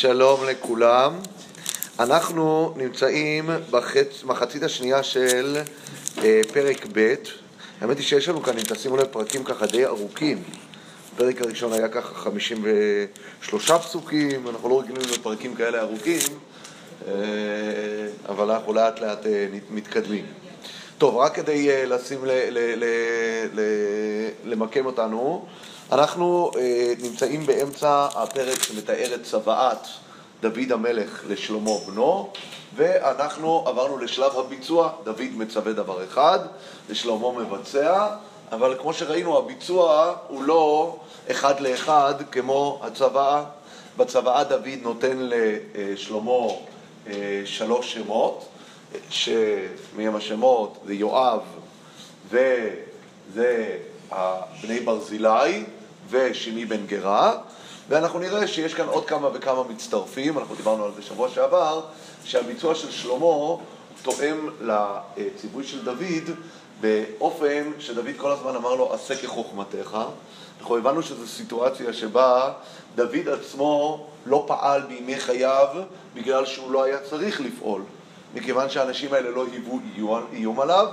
שלום לכולם. אנחנו נמצאים בחצ... מחצית השנייה של אה, פרק ב'. האמת היא שיש לנו כאן, אם תשימו לב, פרקים ככה די ארוכים. הפרק הראשון היה ככה 53 פסוקים, אנחנו לא רגילים לפרקים כאלה ארוכים, אה, אבל אנחנו לאט לאט אה, מתקדמים. טוב, רק כדי אה, לשים, ל, ל, ל, למקם אותנו, אנחנו אה, נמצאים באמצע הפרק שמתאר את צוואת דוד המלך לשלמה בנו, ואנחנו עברנו לשלב הביצוע, דוד מצווה דבר אחד, ושלמה מבצע, אבל כמו שראינו, הביצוע הוא לא אחד לאחד כמו הצוואה. בצוואה דוד נותן לשלמה אה, שלוש שמות, שמי השמות? זה יואב וזה בני ברזילי ושמי בן גרה, ואנחנו נראה שיש כאן עוד כמה וכמה מצטרפים, אנחנו דיברנו על זה שבוע שעבר, שהביצוע של שלמה תואם לציווי של דוד באופן שדוד כל הזמן אמר לו, עשה כחוכמתך. אנחנו הבנו שזו סיטואציה שבה דוד עצמו לא פעל בימי חייו בגלל שהוא לא היה צריך לפעול, מכיוון שהאנשים האלה לא היוו איום עליו,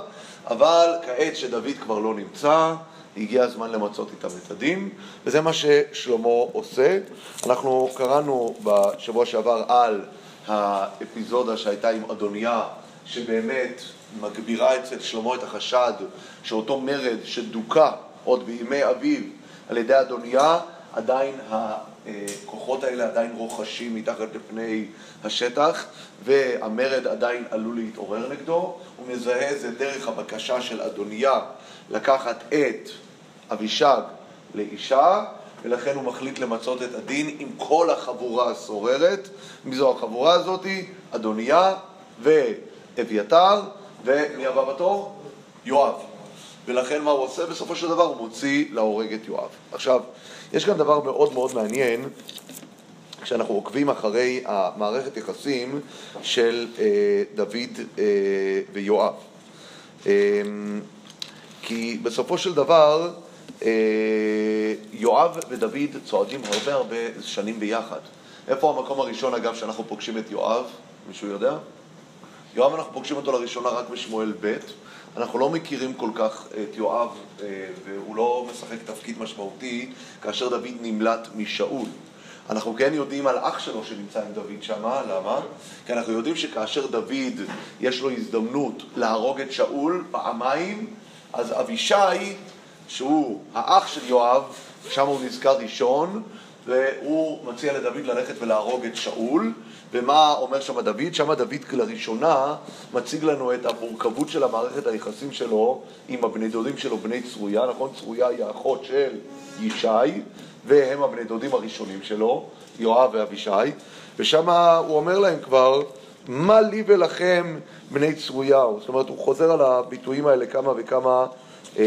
אבל כעת שדוד כבר לא נמצא, הגיע הזמן למצות איתם את הדין, וזה מה ששלמה עושה. אנחנו קראנו בשבוע שעבר על האפיזודה שהייתה עם אדוניה, שבאמת מגבירה אצל שלמה את החשד שאותו מרד שדוכא עוד בימי אביו על ידי אדוניה, עדיין הכוחות האלה עדיין רוכשים מתחת לפני השטח, והמרד עדיין עלול להתעורר נגדו. הוא מזהה את זה דרך הבקשה של אדוניה לקחת את אבישג לאישה, ולכן הוא מחליט למצות את הדין עם כל החבורה הסוררת. מי זו החבורה הזאתי? אדוניה ואביתר, ומי הבא בתור? יואב. ולכן מה הוא עושה? בסופו של דבר הוא מוציא להורג את יואב. עכשיו, יש כאן דבר מאוד מאוד מעניין כשאנחנו עוקבים אחרי המערכת יחסים של אה, דוד אה, ויואב. אה, כי בסופו של דבר אה, יואב ודוד צועדים הרבה הרבה שנים ביחד. איפה המקום הראשון, אגב, שאנחנו פוגשים את יואב? מישהו יודע? יואב, אנחנו פוגשים אותו לראשונה רק בשמואל ב'. אנחנו לא מכירים כל כך את יואב, אה, והוא לא משחק תפקיד משמעותי כאשר דוד נמלט משאול. אנחנו כן יודעים על אח שלו שנמצא עם דוד שמה, למה? כי אנחנו יודעים שכאשר דוד יש לו הזדמנות להרוג את שאול פעמיים, אז אבישי שהוא האח של יואב, שם הוא נזכר ראשון, והוא מציע לדוד ללכת ולהרוג את שאול. ומה אומר שם דוד? שם דוד לראשונה מציג לנו את המורכבות של המערכת היחסים שלו עם הבני דודים שלו, בני צרויה, נכון? צרויה היא האחות של ישי, והם הבני דודים הראשונים שלו, יואב ואבישי, ושם הוא אומר להם כבר, מה לי ולכם בני צרויה? זאת אומרת, הוא חוזר על הביטויים האלה כמה וכמה אה,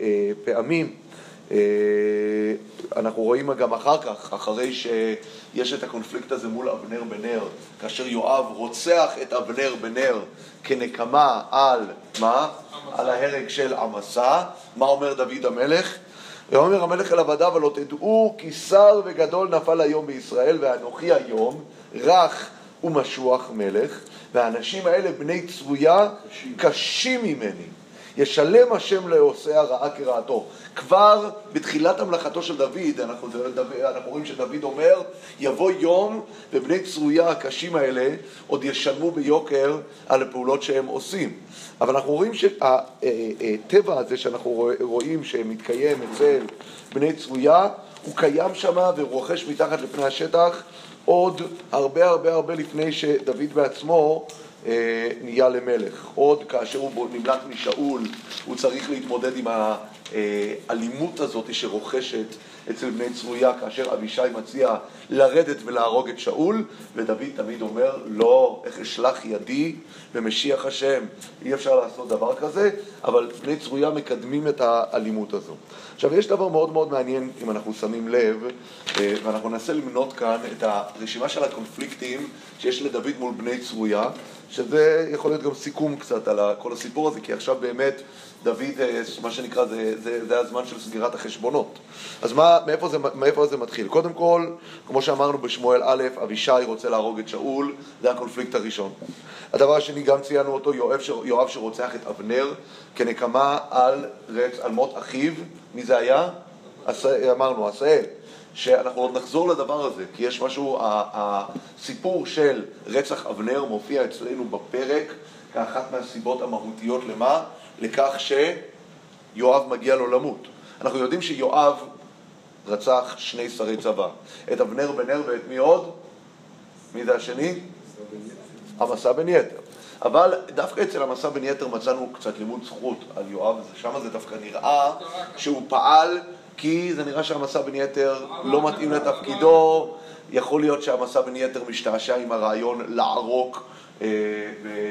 אה, פעמים. אה, אנחנו רואים גם אחר כך, אחרי שיש את הקונפליקט הזה מול אבנר בנר, כאשר יואב רוצח את אבנר בנר כנקמה על מה? על ההרג של עמסה. מה אומר דוד המלך? ואומר המלך אל עבדיו, הלא תדעו כי שר וגדול נפל היום בישראל, ואנוכי היום רך ומשוח מלך, והאנשים האלה בני צרויה קשים ממני. ישלם השם לעושה הרעה כרעתו. כבר בתחילת המלאכתו של דוד, אנחנו, אנחנו רואים שדוד אומר, יבוא יום ובני צרויה הקשים האלה עוד ישלמו ביוקר על הפעולות שהם עושים. אבל אנחנו רואים שהטבע הזה שאנחנו רואים שמתקיים אצל בני צרויה, הוא קיים שם ורוכש מתחת לפני השטח עוד הרבה הרבה הרבה לפני שדוד בעצמו אה, נהיה למלך. עוד כאשר הוא נמלט משאול, הוא צריך להתמודד עם האלימות הזאת שרוכשת אצל בני צרויה, כאשר אבישי מציע לרדת ולהרוג את שאול, ודוד תמיד אומר, לא, איך אשלח ידי במשיח השם. אי אפשר לעשות דבר כזה, אבל בני צרויה מקדמים את האלימות הזו. עכשיו, יש דבר מאוד מאוד מעניין, אם אנחנו שמים לב, אה, ואנחנו ננסה למנות כאן את הרשימה של הקונפליקטים שיש לדוד מול בני צרויה, שזה יכול להיות גם סיכום קצת על כל הסיפור הזה, כי עכשיו באמת דוד, אה, מה שנקרא, זה, זה, זה הזמן של סגירת החשבונות. אז מה מאיפה, זה, מאיפה זה מתחיל? קודם כל, כמו שאמרנו בשמואל א', אבישי רוצה להרוג את שאול, זה הקונפליקט הראשון. הדבר השני, גם ציינו אותו, יואב, ש... יואב שרוצח את אבנר כנקמה על, רץ, על מות אחיו, מי זה היה? אמרנו, עשאל. שאנחנו עוד נחזור לדבר הזה, כי יש משהו, הסיפור של רצח אבנר מופיע אצלנו בפרק כאחת מהסיבות המהותיות למה? לכך שיואב מגיע לו למות. אנחנו יודעים שיואב רצח שני שרי צבא, את אבנר בן נר ואת מי עוד? מי זה השני? המסע בן יתר. אבל דווקא אצל המסע בן יתר מצאנו קצת לימוד זכות על יואב, ושם זה דווקא נראה שהוא פעל כי זה נראה שהמסע בן יתר לא מתאים לתפקידו, יכול להיות שהמסע בן יתר משתעשע עם הרעיון לערוק אה,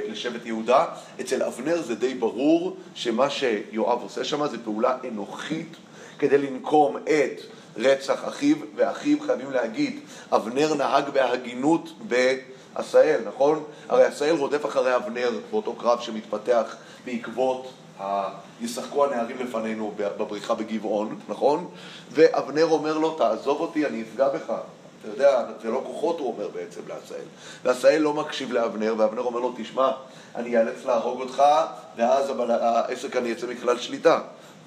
לשבט יהודה. אצל אבנר זה די ברור שמה שיואב עושה שם זה פעולה אנוכית כדי לנקום את רצח אחיו, ואחיו חייבים להגיד, אבנר נהג בהגינות בעשאל, נכון? הרי עשאל רודף אחרי אבנר באותו קרב שמתפתח בעקבות ישחקו הנערים לפנינו בבריחה בגבעון, נכון? ואבנר אומר לו, תעזוב אותי, אני אפגע בך. אתה יודע, זה לא כוחות, הוא אומר בעצם לעשאל. ועשאל לא מקשיב לאבנר, ואבנר אומר לו, תשמע, אני אאלץ להרוג אותך, ואז העסק אני אצא מכלל שליטה.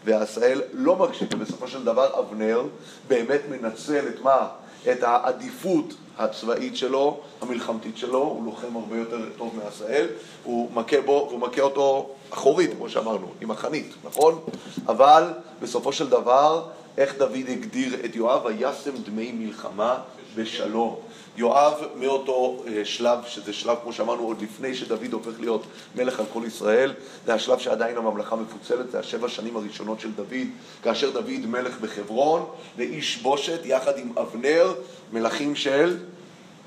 ועשאל לא מקשיב, ובסופו של דבר אבנר באמת מנצל את מה? את העדיפות הצבאית שלו, המלחמתית שלו, הוא לוחם הרבה יותר טוב מעשאל, הוא מכה בו, והוא מכה אותו אחורית, כמו שאמרנו, עם החנית, נכון? אבל בסופו של דבר, איך דוד הגדיר את יואב? וישם דמי מלחמה בשלום. יואב מאותו אה, שלב, שזה שלב, כמו שאמרנו, עוד לפני שדוד הופך להיות מלך על כל ישראל, זה השלב שעדיין הממלכה מפוצלת, זה השבע שנים הראשונות של דוד, כאשר דוד מלך בחברון, ואיש בושת יחד עם אבנר, מלכים של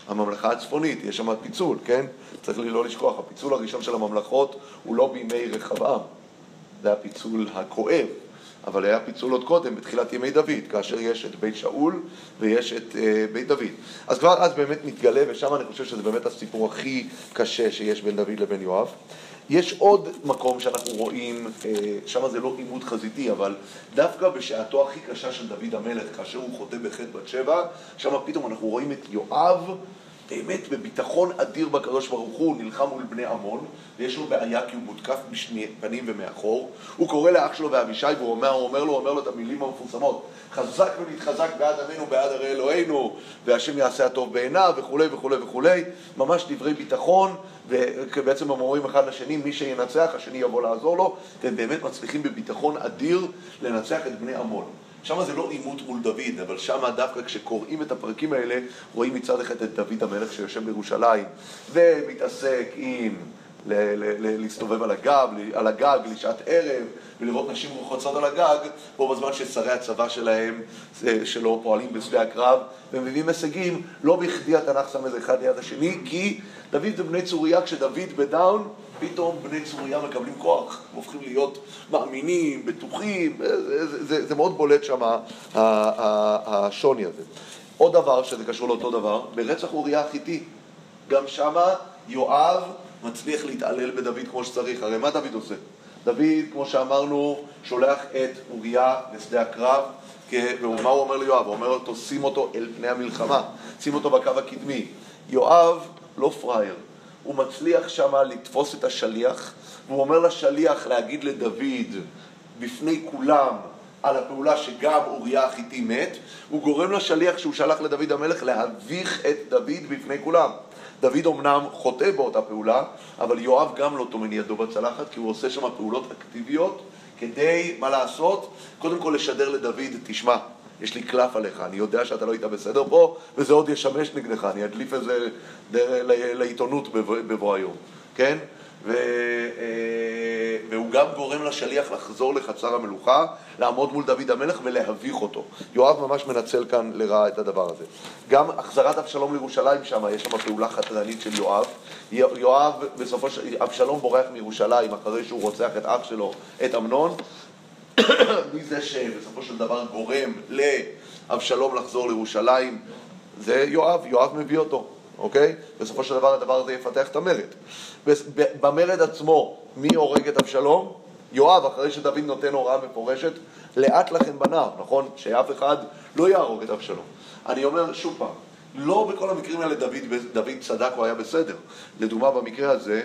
הממלכה הצפונית, יש שם פיצול, כן? צריך לי לא לשכוח, הפיצול הראשון של הממלכות הוא לא בימי רחבעם, זה הפיצול הכואב. אבל היה פיצול עוד קודם, בתחילת ימי דוד, כאשר יש את בית שאול ויש את uh, בית דוד. אז כבר אז באמת מתגלה, ושם אני חושב שזה באמת הסיפור הכי קשה שיש בין דוד לבין יואב. יש עוד מקום שאנחנו רואים, uh, שם זה לא עימות חזיתי, אבל דווקא בשעתו הכי קשה של דוד המלך, כאשר הוא חוטא בחטא בת שבע, שם פתאום אנחנו רואים את יואב באמת בביטחון אדיר בקדוש ברוך הוא, נלחם מול בני עמון, ויש לו בעיה כי הוא מותקף בשני פנים ומאחור. הוא קורא לאח שלו ואבישי והוא אומר, הוא אומר לו, אומר לו את המילים המפורסמות, חזק ונתחזק בעד עמנו, בעד הרי אלוהינו, והשם יעשה הטוב בעיניו, וכולי וכולי וכולי. ממש דברי ביטחון, ובעצם הם אומרים אחד לשני, מי שינצח, השני יבוא לעזור לו, והם באמת מצליחים בביטחון אדיר לנצח את בני עמון. שם זה לא עימות מול דוד, אבל שם דווקא כשקוראים את הפרקים האלה, רואים מצד אחד את דוד המלך שיושב בירושלים ומתעסק עם להסתובב על הגב, על הגג לשעת ערב ולראות נשים רוחצות על הגג, בו בזמן ששרי הצבא שלהם, שלו, פועלים בשדה הקרב ומביאים הישגים, לא בכדי התנ"ך שם את זה אחד ליד השני, כי דוד זה בני צוריה, כשדוד בדאון, פתאום בני צוריה מקבלים כוח, הם הופכים להיות מאמינים, בטוחים, זה, זה, זה, זה מאוד בולט שם השוני הזה. עוד דבר שזה קשור לאותו דבר, ברצח אוריה החיתי, גם שמה יואב מצליח להתעלל בדוד כמו שצריך, הרי מה דוד עושה? דוד, כמו שאמרנו, שולח את אוריה לשדה הקרב, ומה הוא אומר ליואב? הוא אומר לו, שים אותו אל פני המלחמה, שים אותו בקו הקדמי. יואב לא פראייר, הוא מצליח שם לתפוס את השליח, והוא אומר לשליח להגיד לדוד בפני כולם על הפעולה שגם אוריה החיתי מת, הוא גורם לשליח שהוא שלח לדוד המלך להביך את דוד בפני כולם. דוד אמנם חוטא באותה פעולה, אבל יואב גם לא טומן ידו בצלחת, כי הוא עושה שם פעולות אקטיביות כדי, מה לעשות? קודם כל לשדר לדוד, תשמע, יש לי קלף עליך, אני יודע שאתה לא היית בסדר פה, וזה עוד ישמש נגדך, אני אדליף את זה לעיתונות בבוא היום, כן? ו, אה, והוא גם גורם לשליח לחזור לחצר המלוכה, לעמוד מול דוד המלך ולהביך אותו. יואב ממש מנצל כאן לרעה את הדבר הזה. גם החזרת אבשלום לירושלים שם, יש שם פעולה חתרנית של יואב. יואב, בסופו של... אבשלום בורח מירושלים אחרי שהוא רוצח את אח שלו, את אמנון. מי זה שבסופו של דבר גורם לאבשלום לחזור לירושלים? זה יואב, יואב מביא אותו. אוקיי? בסופו של דבר הדבר הזה יפתח את המרד. במרד עצמו, מי הורג את אבשלום? יואב, אחרי שדוד נותן הוראה מפורשת, לאט לכם בניו, נכון? שאף אחד לא יהרוג את אבשלום. אני אומר שוב פעם, לא בכל המקרים האלה דוד, דוד צדק או היה בסדר. לדוגמה, במקרה הזה,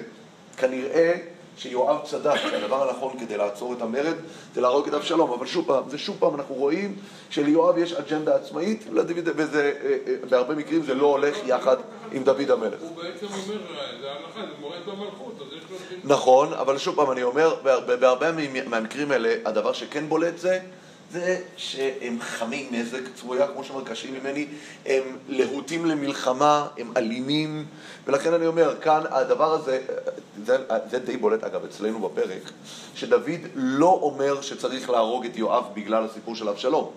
כנראה שיואב צדק, שהדבר הנכון כדי לעצור את המרד זה להרוג את אבשלום, אבל שוב פעם, זה שוב פעם אנחנו רואים שליואב יש אג'נדה עצמאית, לדוד, וזה, אה, אה, בהרבה מקרים זה לא הולך יחד עם דוד המלך. הוא בעצם אומר, זה הלכה, זה מורד במלכות, אז יש לו... נכון, אבל שוב פעם, אני אומר, בהרבה מהמקרים האלה, הדבר שכן בולט זה זה שהם חמי נזק, צבויה, כמו שאומר, קשים ממני, הם להוטים למלחמה, הם אלימים, ולכן אני אומר, כאן הדבר הזה, זה, זה די בולט אגב אצלנו בפרק, שדוד לא אומר שצריך להרוג את יואב בגלל הסיפור של אבשלום.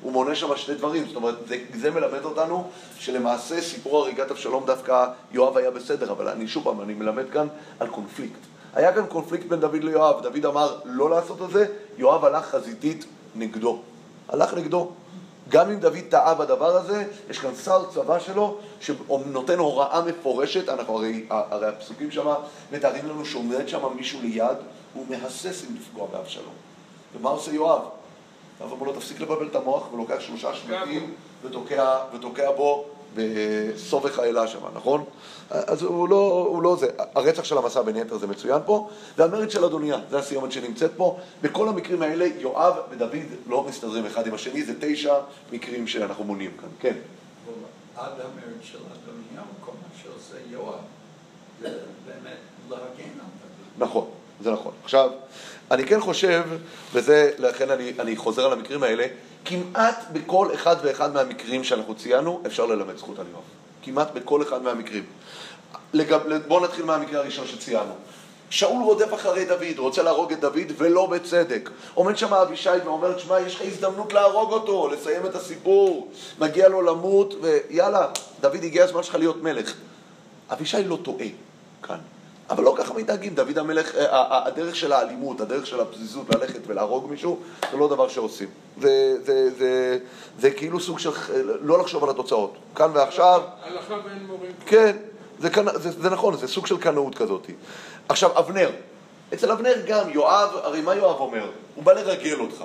הוא מונה שם שני דברים, זאת אומרת, זה, זה מלמד אותנו שלמעשה סיפור הריגת אבשלום דווקא יואב היה בסדר, אבל אני שוב פעם, אני מלמד כאן על קונפליקט. היה כאן קונפליקט בין דוד ליואב, דוד אמר לא לעשות את זה, יואב הלך חזיתית נגדו. הלך נגדו. גם אם דוד טעה בדבר הזה, יש כאן שר צבא שלו שנותן הוראה מפורשת, אנחנו הרי, הרי הפסוקים שם מתארים לנו שעומד שם מישהו ליד, הוא מהסס אם לפגוע באבשלום. ומה עושה יואב? יואב אומר לו, תפסיק לבלבל את המוח, ולוקח שלושה שבטים ותוקע, ותוקע בו בסובך האלה שם, נכון? אז הוא לא, הוא לא זה. הרצח של המסע בין היתר זה מצוין פה, והמרד של אדוניה, זה הסיומת שנמצאת פה. בכל המקרים האלה יואב ודוד לא מסתדרים אחד עם השני, זה תשע מקרים שאנחנו מונים כאן. כן. עד המרד של אדוניה, כל מה שעושה יואב, זה באמת להגן על דוד. נכון, זה נכון. עכשיו, אני כן חושב, וזה, לכן אני, אני חוזר על המקרים האלה, כמעט בכל אחד ואחד מהמקרים שאנחנו ציינו, אפשר ללמד זכות על יואב. כמעט בכל אחד מהמקרים. לגב, בואו נתחיל מהמקרה הראשון שציינו. שאול רודף אחרי דוד, רוצה להרוג את דוד, ולא בצדק. עומד שם אבישי ואומר, שמע, יש לך הזדמנות להרוג אותו, לסיים את הסיפור, מגיע לו למות, ויאללה, דוד, הגיע הזמן שלך להיות מלך. אבישי לא טועה כאן. אבל לא ככה מתנהגים, דוד המלך, אה, הדרך של האלימות, הדרך של הפזיזות ללכת ולהרוג מישהו, זה לא דבר שעושים. זה, זה, זה, זה כאילו סוג של לא לחשוב על התוצאות. כאן ועכשיו... הלכה ואין מורים. כן, זה, זה, זה נכון, זה סוג של קנאות כזאת. עכשיו, אבנר. אצל אבנר גם, יואב, הרי מה יואב אומר? הוא בא לרגל אותך.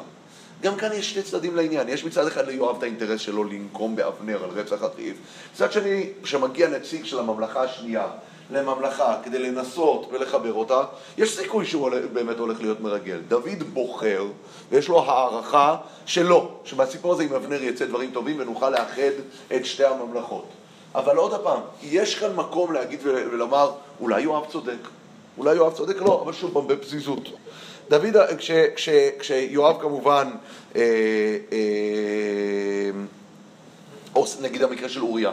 גם כאן יש שני צדדים לעניין. יש מצד אחד ליואב את האינטרס שלו לנקום באבנר על רצח אחיו. מצד שני, כשמגיע נציג של הממלכה השנייה, לממלכה כדי לנסות ולחבר אותה, יש סיכוי שהוא באמת הולך להיות מרגל. דוד בוחר, ויש לו הערכה שלא, שמהסיפור הזה עם אבנר יצא דברים טובים ונוכל לאחד את שתי הממלכות. אבל עוד פעם, יש כאן מקום להגיד ולומר, אולי יואב צודק. אולי יואב צודק? לא, אבל שוב פעם, בפזיזות. דוד, כש, כש, כשיואב כמובן, אה, אה, או נגיד המקרה של אוריה,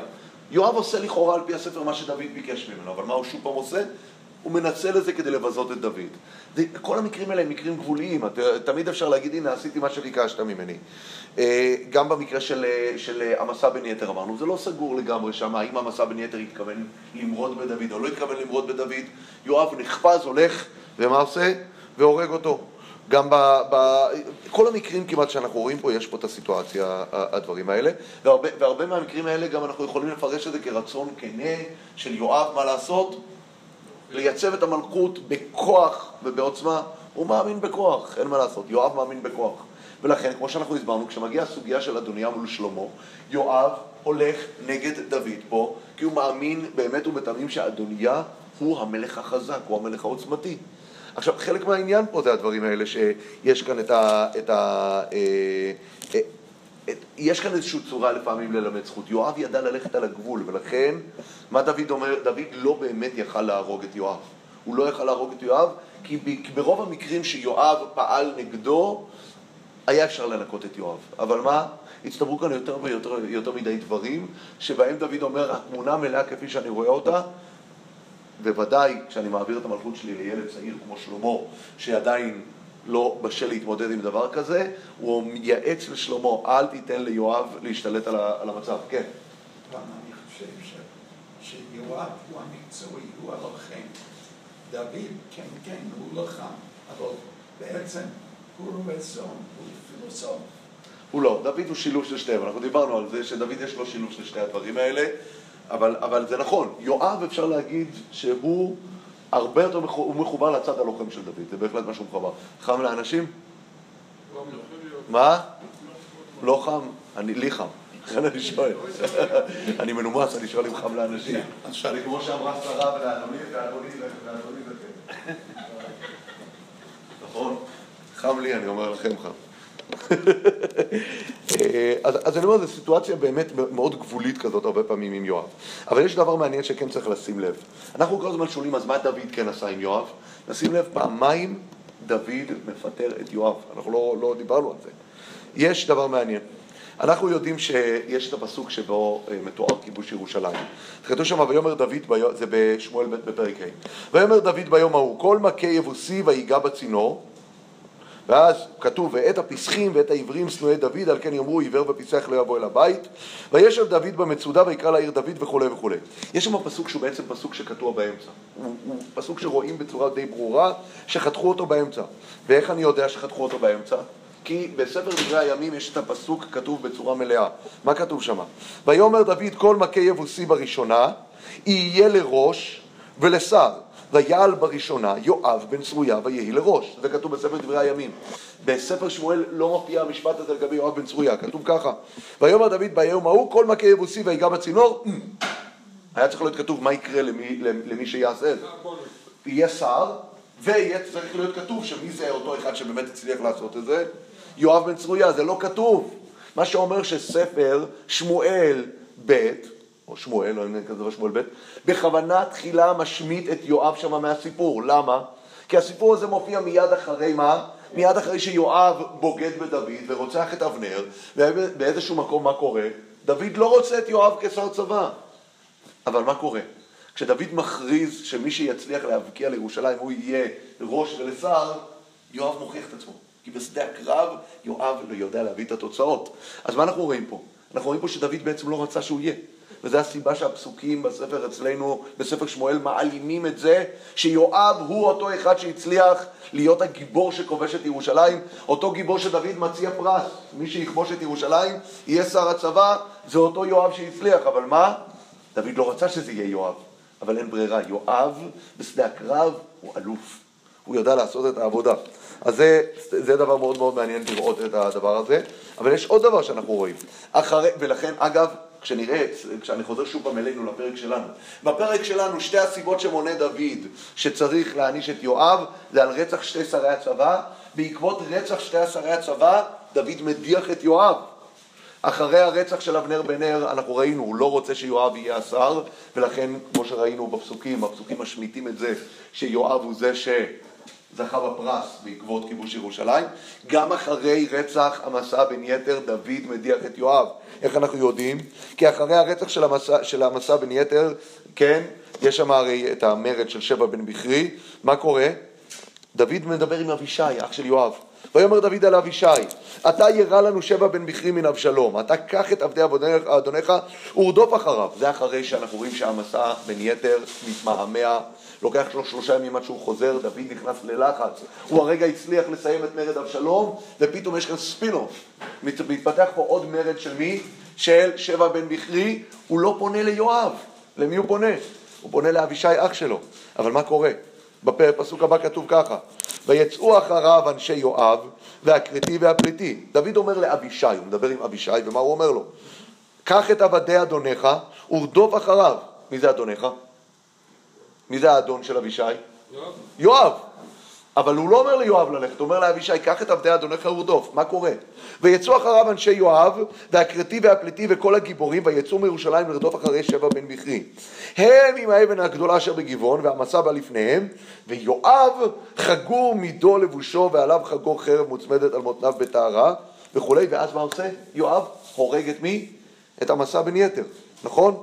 יואב עושה לכאורה על פי הספר מה שדוד ביקש ממנו, אבל מה הוא שוב פעם עושה? הוא מנצל את זה כדי לבזות את דוד. כל המקרים האלה הם מקרים גבוליים, תמיד אפשר להגיד, הנה, עשיתי מה שביקשת ממני. אה, גם במקרה של, של המסע בן יתר אמרנו, זה לא סגור לגמרי שם, האם המסע בן יתר התכוון למרוד בדוד או לא התכוון למרוד בדוד. יואב נחפז, הולך, ומה עושה? והורג אותו. גם בכל המקרים כמעט שאנחנו רואים פה, יש פה את הסיטואציה, הדברים האלה, והרבה, והרבה מהמקרים האלה גם אנחנו יכולים לפרש את זה כרצון כנה של יואב, מה לעשות? לייצב את המלכות בכוח ובעוצמה. הוא מאמין בכוח, אין מה לעשות, יואב מאמין בכוח. ולכן, כמו שאנחנו הסברנו, כשמגיעה הסוגיה של אדוניה מול שלמה, יואב הולך נגד דוד פה, כי הוא מאמין באמת ובתמים שאדוניה הוא המלך החזק, הוא המלך העוצמתי. עכשיו, חלק מהעניין פה זה הדברים האלה, שיש כאן את ה... את ה אה, אה, את, יש כאן איזושהי צורה לפעמים ללמד זכות. יואב ידע ללכת על הגבול, ולכן, מה דוד אומר? דוד לא באמת יכל להרוג את יואב. הוא לא יכל להרוג את יואב, כי ברוב המקרים שיואב פעל נגדו, היה אפשר לנקות את יואב. אבל מה? הצטברו כאן יותר ויותר יותר מדי דברים, שבהם דוד אומר, התמונה מלאה כפי שאני רואה אותה, בוודאי כשאני מעביר את המלכות שלי לילד צעיר כמו שלמה, שעדיין לא בשל להתמודד עם דבר כזה, הוא מייעץ לשלמה, אל תיתן ליואב להשתלט על, על המצב. כן. אבל אני חושב ש, שיואב הוא המקצועי, הוא הלוחם. דוד, כן, כן, הוא לחם, אבל בעצם הוא צאן, הוא פילוסוף. הוא לא, דוד הוא שילוב של שתיהם, אנחנו דיברנו על זה שדוד יש לו שילוב של שתי הדברים האלה. אבל, אבל זה נכון, יואב אפשר להגיד שהוא הרבה יותר, הוא מחובר לצד הלוחם של דוד, זה בהחלט מה שהוא מחובר. חם לאנשים? לא, מה? לא חם? אני, לי חם. לכן אני שואל. אני מנומס, אני שואל אם חם לאנשים. אני כמו שאמרה שרה ולאדוני, ואדוני ואדוני זה כן. נכון? חם לי, אני אומר לכם חם. אז, אז אני אומר, זו סיטואציה באמת מאוד גבולית כזאת הרבה פעמים עם יואב. אבל יש דבר מעניין שכן צריך לשים לב. אנחנו כל הזמן שואלים, אז מה דוד כן עשה עם יואב? נשים לב, פעמיים דוד מפטר את יואב. אנחנו לא, לא דיברנו על זה. יש דבר מעניין. אנחנו יודעים שיש את הפסוק שבו אה, מתואר כיבוש ירושלים. כתוב שם, ויאמר דוד, ביום, זה בשמואל ב' בפרק ה', ויאמר דוד ביום ההוא, כל מכה יבוסי ויגע בצינור, ואז כתוב, ואת הפסחים ואת העברים שנואי דוד, על כן יאמרו עיוור ופיסח לא יבוא אל הבית. וישב דוד במצודה ויקרא לעיר דוד וכולי וכולי. יש שם פסוק שהוא בעצם פסוק שקטוע באמצע. הוא, הוא פסוק שרואים בצורה די ברורה שחתכו אותו באמצע. ואיך אני יודע שחתכו אותו באמצע? כי בספר דברי הימים יש את הפסוק כתוב בצורה מלאה. מה כתוב שם? ויאמר דוד כל מכה יבוסי בראשונה יהיה לראש ולשר. ויעל בראשונה יואב בן צרויה ויהי לראש. זה כתוב בספר דברי הימים. בספר שמואל לא מופיע המשפט הזה לגבי יואב בן צרויה, כתוב ככה: ויאמר דוד ביום ההוא כל מכה יבוסי ויגע בצינור היה צריך להיות כתוב מה יקרה למי, למי שיעשה את זה. יהיה שר, ויהיה צריך להיות כתוב שמי זה אותו אחד שבאמת הצליח לעשות את זה? יואב בן צרויה, זה לא כתוב. מה שאומר שספר שמואל ב', או שמואל, לא יודע כזה שמואל ב', בכוונה תחילה משמיט את יואב שם מהסיפור. למה? כי הסיפור הזה מופיע מיד אחרי מה? מיד אחרי שיואב בוגד בדוד ורוצח את אבנר, ובאיזשהו מקום מה קורה? דוד לא רוצה את יואב כשר צבא. אבל מה קורה? כשדוד מכריז שמי שיצליח להבקיע לירושלים הוא יהיה ראש ולשר, יואב מוכיח את עצמו. כי בשדה הקרב יואב לא יודע להביא את התוצאות. אז מה אנחנו רואים פה? אנחנו רואים פה שדוד בעצם לא רצה שהוא יהיה. וזו הסיבה שהפסוקים בספר אצלנו, בספר שמואל, מעלימים את זה שיואב הוא אותו אחד שהצליח להיות הגיבור שכובש את ירושלים, אותו גיבור שדוד מציע פרס. מי שיכבוש את ירושלים יהיה שר הצבא, זה אותו יואב שהצליח, אבל מה? דוד לא רצה שזה יהיה יואב, אבל אין ברירה. יואב בשדה הקרב הוא אלוף, הוא יודע לעשות את העבודה. אז זה, זה דבר מאוד מאוד מעניין לראות את הדבר הזה. אבל יש עוד דבר שאנחנו רואים. אחרי, ולכן, אגב, כשנראה, כשאני חוזר שוב פעם אלינו לפרק שלנו, בפרק שלנו שתי הסיבות שמונה דוד שצריך להעניש את יואב זה על רצח שתי שרי הצבא, בעקבות רצח שתי שרי הצבא דוד מדיח את יואב. אחרי הרצח של אבנר בן נר, אנחנו ראינו, הוא לא רוצה שיואב יהיה השר, ולכן, כמו שראינו בפסוקים, הפסוקים משמיטים את זה שיואב הוא זה ש... זכה בפרס בעקבות כיבוש ירושלים. גם אחרי רצח המסע בן יתר, דוד מדיח את יואב. איך אנחנו יודעים? כי אחרי הרצח של המסע, של המסע בן יתר, כן, יש שם הרי את המרד של שבע בן בכרי, מה קורה? דוד מדבר עם אבישי, אח של יואב. ויאמר דוד על אבישי, אתה ירא לנו שבע בן בכרי מן אבשלום, אתה קח את עבדי אדונך ורדוף אחריו. זה אחרי שאנחנו רואים שהמסע בן יתר מתמהמה לוקח לו שלושה ימים עד שהוא חוזר, דוד נכנס ללחץ. הוא הרגע הצליח לסיים את מרד אבשלום, ופתאום יש כאן ספינוף. מתפתח פה עוד מרד של מי? של שבע בן בכרי. הוא לא פונה ליואב. למי הוא פונה? הוא פונה לאבישי אח שלו. אבל מה קורה? בפסוק הבא כתוב ככה: ויצאו אחריו אנשי יואב והכרתי והפליטי. דוד אומר לאבישי, הוא מדבר עם אבישי, ומה הוא אומר לו? קח את עבדי אדונך ורדוף אחריו. מי זה אדונך? מי זה האדון של אבישי? יואב. יואב. אבל הוא לא אומר ליואב ללכת, הוא אומר לאבישי, קח את עבדי אדונך ורדוף. מה קורה? ויצאו אחריו אנשי יואב, והכרתי והפליטי וכל הגיבורים, ויצאו מירושלים לרדוף אחרי שבע בן בכרי. הם עם האבן הגדולה אשר בגבעון, והמסע בא לפניהם, ויואב חגור מידו לבושו, ועליו חגור חרב מוצמדת על מותניו בטהרה, וכולי, ואז מה עושה? יואב הורג את מי? את המסע בן יתר, נכון?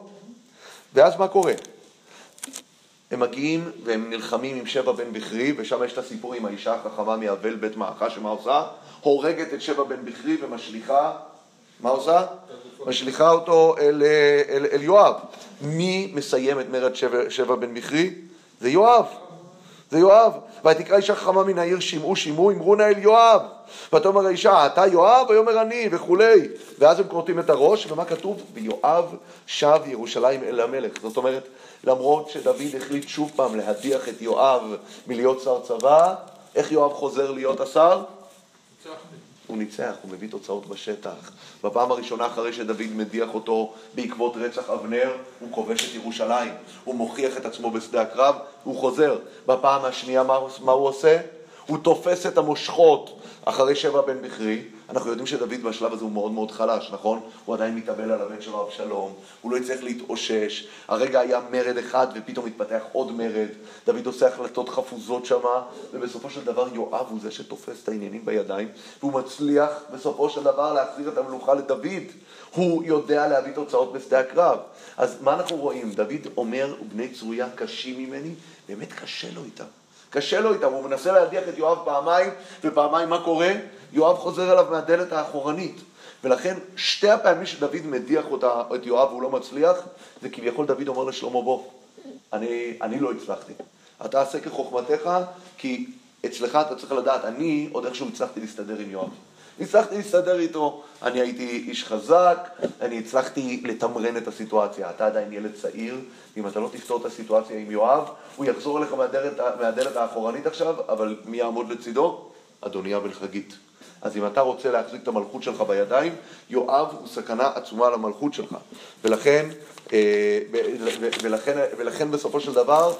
ואז מה קורה? הם מגיעים והם נלחמים עם שבע בן בכרי, ושם יש את הסיפור עם האישה החכמה מאבל בית מעכה, שמה עושה? הורגת את שבע בן בכרי ומשליכה, מה עושה? משליכה אותו אל, אל, אל יואב. מי מסיים את מרד שבע, שבע בן בכרי? זה יואב. זה יואב. ותקרא אישה חכמה מן העיר שמעו שמעו אמרו נא אל יואב. ותאמר האישה אתה יואב? ויאמר אני וכולי. ואז הם כורתים את הראש ומה כתוב? ויואב שב ירושלים אל המלך. זאת אומרת למרות שדוד החליט שוב פעם להדיח את יואב מלהיות שר צבא, איך יואב חוזר להיות השר? הוא ניצח, הוא מביא תוצאות בשטח. בפעם הראשונה אחרי שדוד מדיח אותו בעקבות רצח אבנר, הוא כובש את ירושלים. הוא מוכיח את עצמו בשדה הקרב, הוא חוזר. בפעם השנייה מה, מה הוא עושה? הוא תופס את המושכות אחרי שבע בן בכרי, אנחנו יודעים שדוד בשלב הזה הוא מאוד מאוד חלש, נכון? הוא עדיין מתאבל על הבן שלו אבשלום, הוא לא יצטרך להתאושש, הרגע היה מרד אחד ופתאום מתפתח עוד מרד, דוד עושה החלטות חפוזות שמה, ובסופו של דבר יואב הוא זה שתופס את העניינים בידיים, והוא מצליח בסופו של דבר להחזיר את המלוכה לדוד. הוא יודע להביא תוצאות בשדה הקרב. אז מה אנחנו רואים? דוד אומר, בני צרויה קשים ממני, באמת קשה לו איתם. קשה לו איתם, הוא מנסה להדיח את יואב פעמיים, ופעמיים מה קורה? יואב חוזר אליו מהדלת האחורנית. ולכן שתי הפעמים שדוד מדיח אותה, את יואב והוא לא מצליח, זה כביכול דוד אומר לשלמה בוא, אני, אני לא הצלחתי. אתה עשה כחוכמתך, כי אצלך אתה צריך לדעת, אני עוד איכשהו הצלחתי להסתדר עם יואב. הצלחתי להסתדר איתו, אני הייתי איש חזק, אני הצלחתי לתמרן את הסיטואציה. אתה עדיין ילד צעיר, אם אתה לא תפתור את הסיטואציה עם יואב, הוא יחזור אליך מהדלת, מהדלת האחורנית עכשיו, אבל מי יעמוד לצידו? אדוניה בן חגית. אז אם אתה רוצה להחזיק את המלכות שלך בידיים, יואב הוא סכנה עצומה למלכות שלך. ולכן, אה, ולכן, ולכן בסופו של דבר,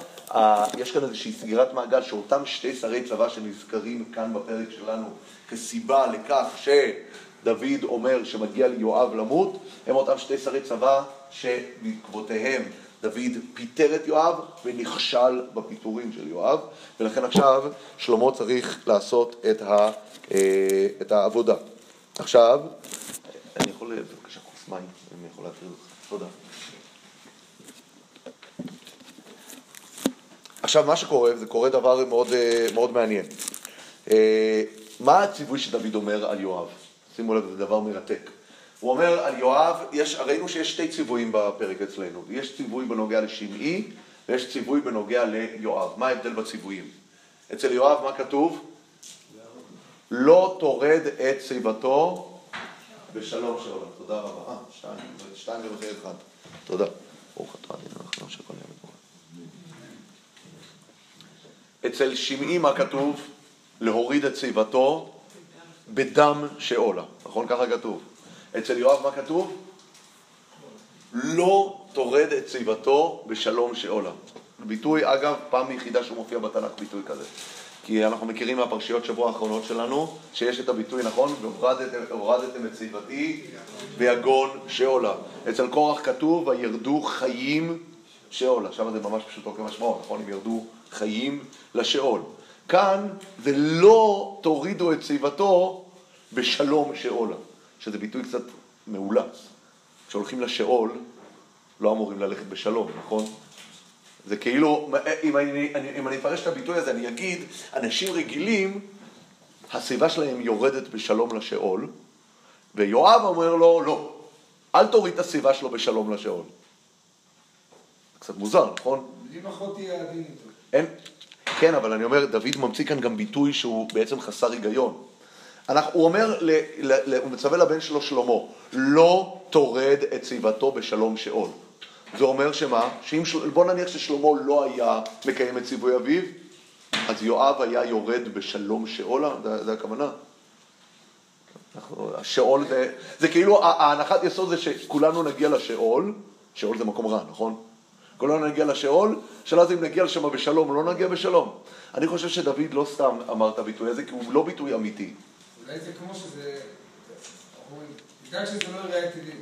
יש כאן איזושהי סגירת מעגל שאותם שתי שרי צבא שנזכרים כאן בפרק שלנו כסיבה לכך שדוד אומר שמגיע ליואב למות, הם אותם שתי שרי צבא שבעקבותיהם דוד פיטר את יואב ונכשל בפיטורים של יואב, ולכן עכשיו שלמה צריך לעשות את, ה, אה, את העבודה. עכשיו, אני יכול בבקשה כוס מים, אני יכול להטריד אותך. תודה. עכשיו, מה שקורה, זה קורה דבר מאוד, אה, מאוד מעניין. מה הציווי שדוד אומר על יואב? שימו לב, זה דבר מרתק. הוא אומר על יואב, יש, ראינו שיש שתי ציוויים בפרק אצלנו. יש ציווי בנוגע לשמעי ויש ציווי בנוגע ליואב. מה ההבדל בציוויים? אצל יואב מה כתוב? לא תורד את שיבתו בשלום שלום. תודה רבה. אה, שתיים, שתיים ומחיר אחד. תודה. ברוך אתה עדיין אנחנו ילד אצל שמעי מה כתוב? להוריד את שיבתו בדם שאולה. נכון? ככה כתוב. אצל יואב מה כתוב? לא תורד את שיבתו בשלום שאולה. ביטוי, אגב, פעם יחידה שהוא מופיע בתנ"ך ביטוי כזה. כי אנחנו מכירים מהפרשיות שבוע האחרונות שלנו, שיש את הביטוי, נכון? והורדתם את שיבתי ביגון שאולה. אצל קורח כתוב, וירדו חיים שאולה. שם זה ממש פשוטו כמשמעו, נכון? הם ירדו חיים לשאול. כאן זה לא תורידו את שיבתו בשלום שאולה. שזה ביטוי קצת מאולץ. כשהולכים לשאול, לא אמורים ללכת בשלום, נכון? זה כאילו, אם אני, אם אני אפרש את הביטוי הזה, אני אגיד, אנשים רגילים, השיבה שלהם יורדת בשלום לשאול, ויואב אומר לו, לא, אל תוריד את השיבה שלו בשלום לשאול. קצת מוזר, נכון? אם אחותי יעדין איתו. אין, כן, אבל אני אומר, דוד ממציא כאן גם ביטוי שהוא בעצם חסר היגיון. אנחנו, הוא אומר, ל, ל, ל, הוא מצווה לבן שלו שלמה, לא תורד את שיבתו בשלום שאול. זה אומר שמה? שאם, בוא נניח ששלמה לא היה מקיים את ציווי אביו, אז יואב היה יורד בשלום שאולה, זה, הכוונה. השאול זה, זה כאילו, ההנחת יסוד זה שכולנו נגיע לשאול, שאול זה מקום רע, נכון? כולנו נגיע לשאול, שאלה זה אם נגיע לשם בשלום או לא נגיע בשלום. אני חושב שדוד לא סתם אמר את הביטוי הזה, כי הוא לא ביטוי אמיתי. אולי זה כמו שזה... בגלל שזה לא יראה טבעי.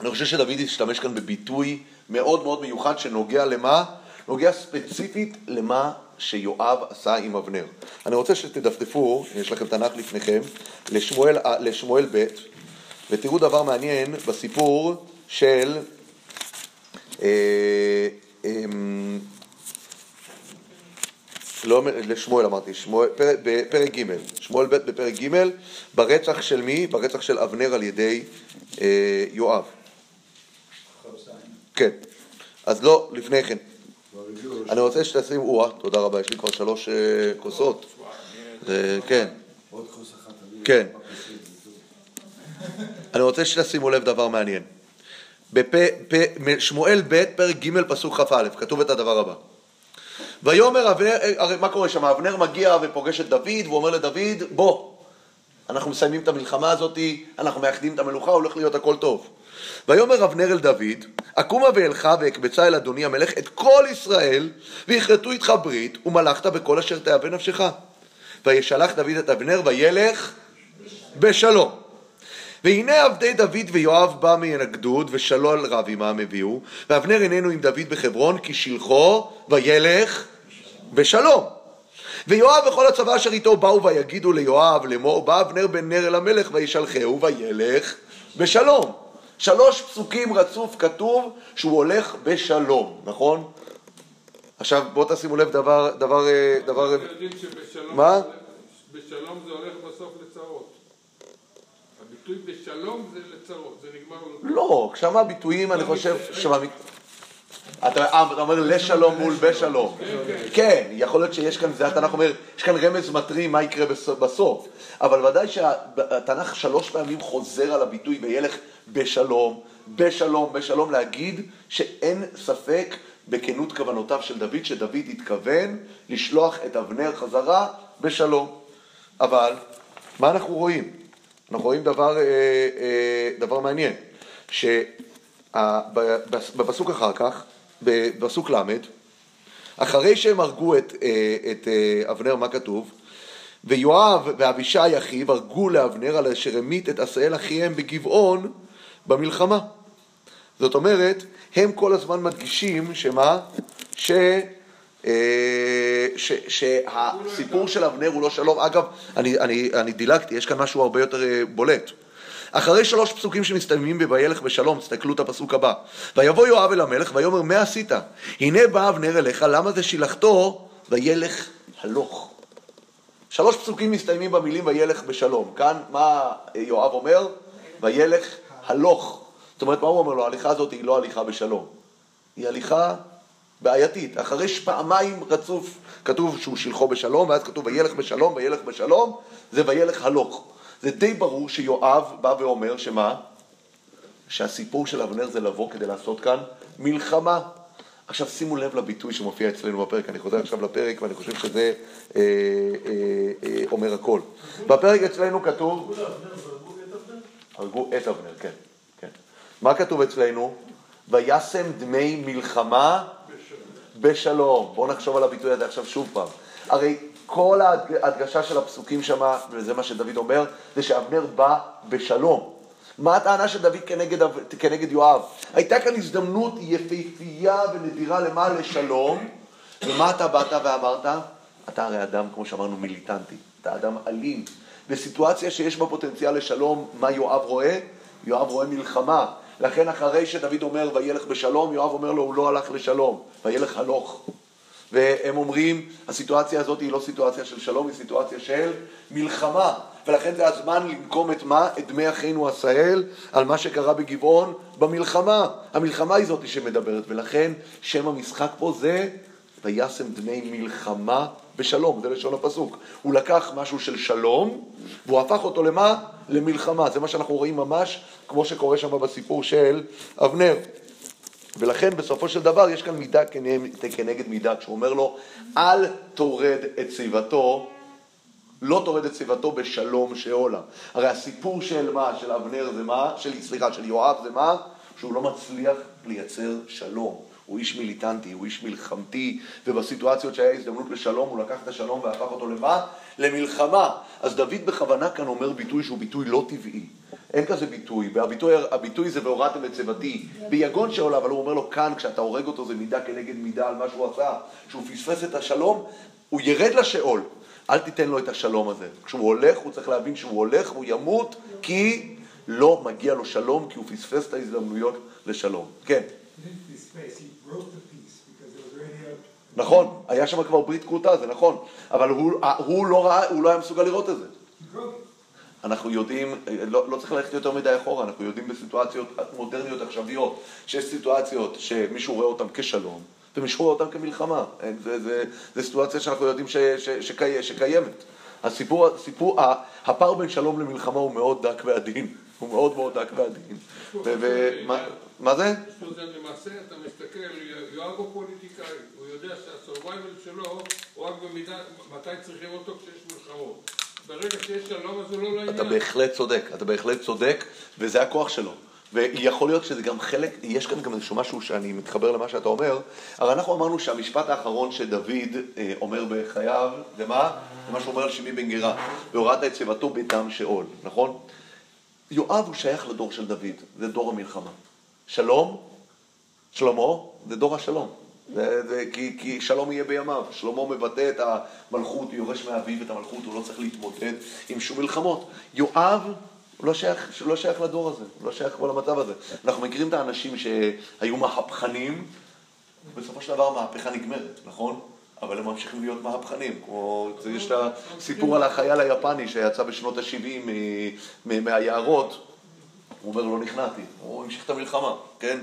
אני חושב שדוד השתמש כאן בביטוי מאוד מאוד מיוחד שנוגע למה? נוגע ספציפית למה שיואב עשה עם אבנר. אני רוצה שתדפדפו, יש לכם תנ"ך לפניכם, לשמואל, לשמואל ב', ותראו דבר מעניין בסיפור של לא לשמואל אמרתי, שמואל, פרק, בפרק ג', שמואל ב' בפרק ג', ברצח של מי? ברצח של אבנר על ידי אה, יואב. כן. אז לא, לפני כן. אני רוצה שתשים, או תודה רבה, יש לי כבר שלוש אה, כוסות. אה, כן. עוד כוס אחת. כן. אני רוצה שתשימו לב דבר מעניין. בשמואל ב', פרק ג', פסוק כ"א, כתוב את הדבר הבא. ויאמר אבנר, הרי מה קורה שם? אבנר מגיע ופוגש את דוד, והוא אומר לדוד, בוא, אנחנו מסיימים את המלחמה הזאת, אנחנו מאחדים את המלוכה, הולך להיות הכל טוב. ויאמר אבנר אל דוד, אקומה ואלך ואקבצה אל אדוני המלך את כל ישראל, ויכרתו איתך ברית, ומלכת בכל אשר תאווה נפשך. וישלח דוד את אבנר וילך בשלום. והנה עבדי דוד ויואב בא מן הגדוד ושלול רב עמם הביאו ואבנר איננו עם דוד בחברון כי שלחו וילך בשלום ויואב וכל הצבא אשר איתו באו ויגידו ליואב לאמור בא אבנר בן נר אל המלך וישלחהו וילך בשלום שלוש פסוקים רצוף כתוב שהוא הולך בשלום, נכון? עכשיו בואו תשימו לב דבר, דבר, דבר... יודעים שבשלום מה? בשלום זה הולך בסוף. הביטוי בשלום זה לצרות, זה נגמר לו. לא, כמה ביטויים אני חושב שבמ... אתה אומר לשלום מול בשלום. כן, יכול להיות שיש כאן, זה התנ"ך אומר, יש כאן רמז מטרים מה יקרה בס- בסוף. אבל ודאי שהתנ"ך שלוש פעמים חוזר על הביטוי וילך בשלום, בשלום, בשלום, להגיד שאין ספק בכנות כוונותיו של דוד, שדוד התכוון לשלוח את אבנר חזרה בשלום. אבל, מה אנחנו רואים? אנחנו רואים דבר, אה, אה, דבר מעניין, שבפסוק אחר כך, בפסוק ל', אחרי שהם הרגו את, אה, את אבנר, מה כתוב? ויואב ואבישי אחיו הרגו לאבנר על אשר המית את עשאל אחיהם בגבעון במלחמה. זאת אומרת, הם כל הזמן מדגישים שמה? ש... אה, שהסיפור של אבנר הוא לא שלום. אגב, אני, אני, אני דילגתי, יש כאן משהו הרבה יותר אה, בולט. אחרי שלוש פסוקים שמסתיימים ב"וילך בשלום", תסתכלו את הפסוק הבא. ויבוא יואב אל המלך ויאמר מה עשית? הנה בא אבנר אליך, למה זה שילחתו? וילך הלוך. שלוש פסוקים מסתיימים במילים וילך בשלום. כאן מה יואב אומר? וילך הלוך. זאת אומרת, מה הוא אומר לו? ההליכה הזאת היא לא הליכה בשלום. היא הליכה בעייתית. אחרי שפעמיים רצוף כתוב שהוא שילחו בשלום, ואז כתוב וילך בשלום, וילך בשלום, זה וילך הלוך. זה די ברור שיואב בא ואומר שמה? שהסיפור של אבנר זה לבוא כדי לעשות כאן מלחמה. עכשיו שימו לב לביטוי שמופיע אצלנו בפרק, אני חוזר עכשיו לפרק ואני חושב שזה אה, אה, אה, אומר הכל. בפרק אצלנו כתוב... הרגו את אבנר, כן, כן. מה כתוב אצלנו? וישם דמי מלחמה בשלום. בואו נחשוב על הביטוי הזה עכשיו שוב פעם. הרי כל ההדגשה של הפסוקים שם, וזה מה שדוד אומר, זה שאבנר בא בשלום. מה הטענה של דוד כנגד, כנגד יואב? הייתה כאן הזדמנות יפהפייה ונדירה למה? לשלום. ומה אתה באת ואמרת? אתה הרי אדם, כמו שאמרנו, מיליטנטי. אתה אדם אלים. בסיטואציה שיש בה פוטנציאל לשלום, מה יואב רואה? יואב רואה מלחמה. לכן אחרי שדוד אומר וילך בשלום, יואב אומר לו הוא לא הלך לשלום, וילך הלוך. והם אומרים, הסיטואציה הזאת היא לא סיטואציה של שלום, היא סיטואציה של מלחמה. ולכן זה הזמן לנקום את מה? את דמי אחינו עשהאל על מה שקרה בגבעון במלחמה. המלחמה היא זאת שמדברת, ולכן שם המשחק פה זה וישם דמי מלחמה בשלום, זה לשון הפסוק. הוא לקח משהו של שלום, והוא הפך אותו למה? למלחמה. זה מה שאנחנו רואים ממש, כמו שקורה שם בסיפור של אבנר. ולכן בסופו של דבר יש כאן מידה כנגד מידה, כשהוא אומר לו, אל תורד את שיבתו, לא תורד את שיבתו בשלום שאולה. הרי הסיפור של מה? של אבנר זה מה? של, סליחה, של יואב זה מה? שהוא לא מצליח לייצר שלום. הוא איש מיליטנטי, הוא איש מלחמתי, ובסיטואציות שהיה הזדמנות לשלום, הוא לקח את השלום והפך אותו למה? למלחמה. אז דוד בכוונה כאן אומר ביטוי שהוא ביטוי לא טבעי. אין כזה ביטוי, והביטוי הביטוי זה והורדתם את צבתי ביגון שעולה, אבל הוא אומר לו כאן, כשאתה הורג אותו זה מידה כנגד מידה על מה שהוא עשה, שהוא פספס את השלום, הוא ירד לשאול, אל תיתן לו את השלום הזה. כשהוא הולך, הוא צריך להבין שהוא הולך והוא ימות, כי לא מגיע לו שלום, כי הוא פספס את ההזדמנויות לשלום. כן. נכון, היה שם כבר ברית כרותה, זה נכון, אבל הוא, הוא, לא ראה, הוא לא היה מסוגל לראות את זה. אנחנו יודעים, לא, לא צריך ללכת יותר מדי אחורה, אנחנו יודעים בסיטואציות מודרניות עכשוויות, שיש סיטואציות שמישהו רואה אותן כשלום, ומישהו רואה אותן כמלחמה. זה, זה, זה סיטואציה שאנחנו יודעים ש, ש, שקי, שקיימת. הסיפור, הסיפור, הפער בין שלום למלחמה הוא מאוד דק ועדין. הוא מאוד מאוד דק ועדין. מה זה? למעשה אתה מסתכל, יואב הוא פוליטיקאי, הוא יודע שהסורווייבל שלו הוא רק במידה, מתי צריכים אותו כשיש מלחמות. ברגע שיש שלום אז הוא לא לעניין. אתה בהחלט צודק, אתה בהחלט צודק, וזה הכוח שלו. ויכול להיות שזה גם חלק, יש כאן גם איזשהו משהו שאני מתחבר למה שאתה אומר, הרי אנחנו אמרנו שהמשפט האחרון שדוד אה, אומר בחייו, זה מה? זה מה שהוא אומר על שמי בן גרה, והורדת את שיבתו בדם שאול, נכון? יואב הוא שייך לדור של דוד, זה דור המלחמה. שלום, שלמה, זה דור השלום. זה, זה, כי, כי שלום יהיה בימיו. שלמה מבטא את המלכות, הוא יורש מאביו את המלכות, הוא לא צריך להתמודד עם שום מלחמות. יואב לא שייך, לא שייך לדור הזה, לא שייך כבר למצב הזה. אנחנו מכירים את האנשים שהיו מהפכנים, ובסופו של דבר המהפכה נגמרת, נכון? אבל הם ממשיכים להיות מהפכנים. כמו, יש את הסיפור על החייל היפני שיצא בשנות ה-70 מהיערות, הוא אומר, לא נכנעתי, הוא המשיך את המלחמה, כן?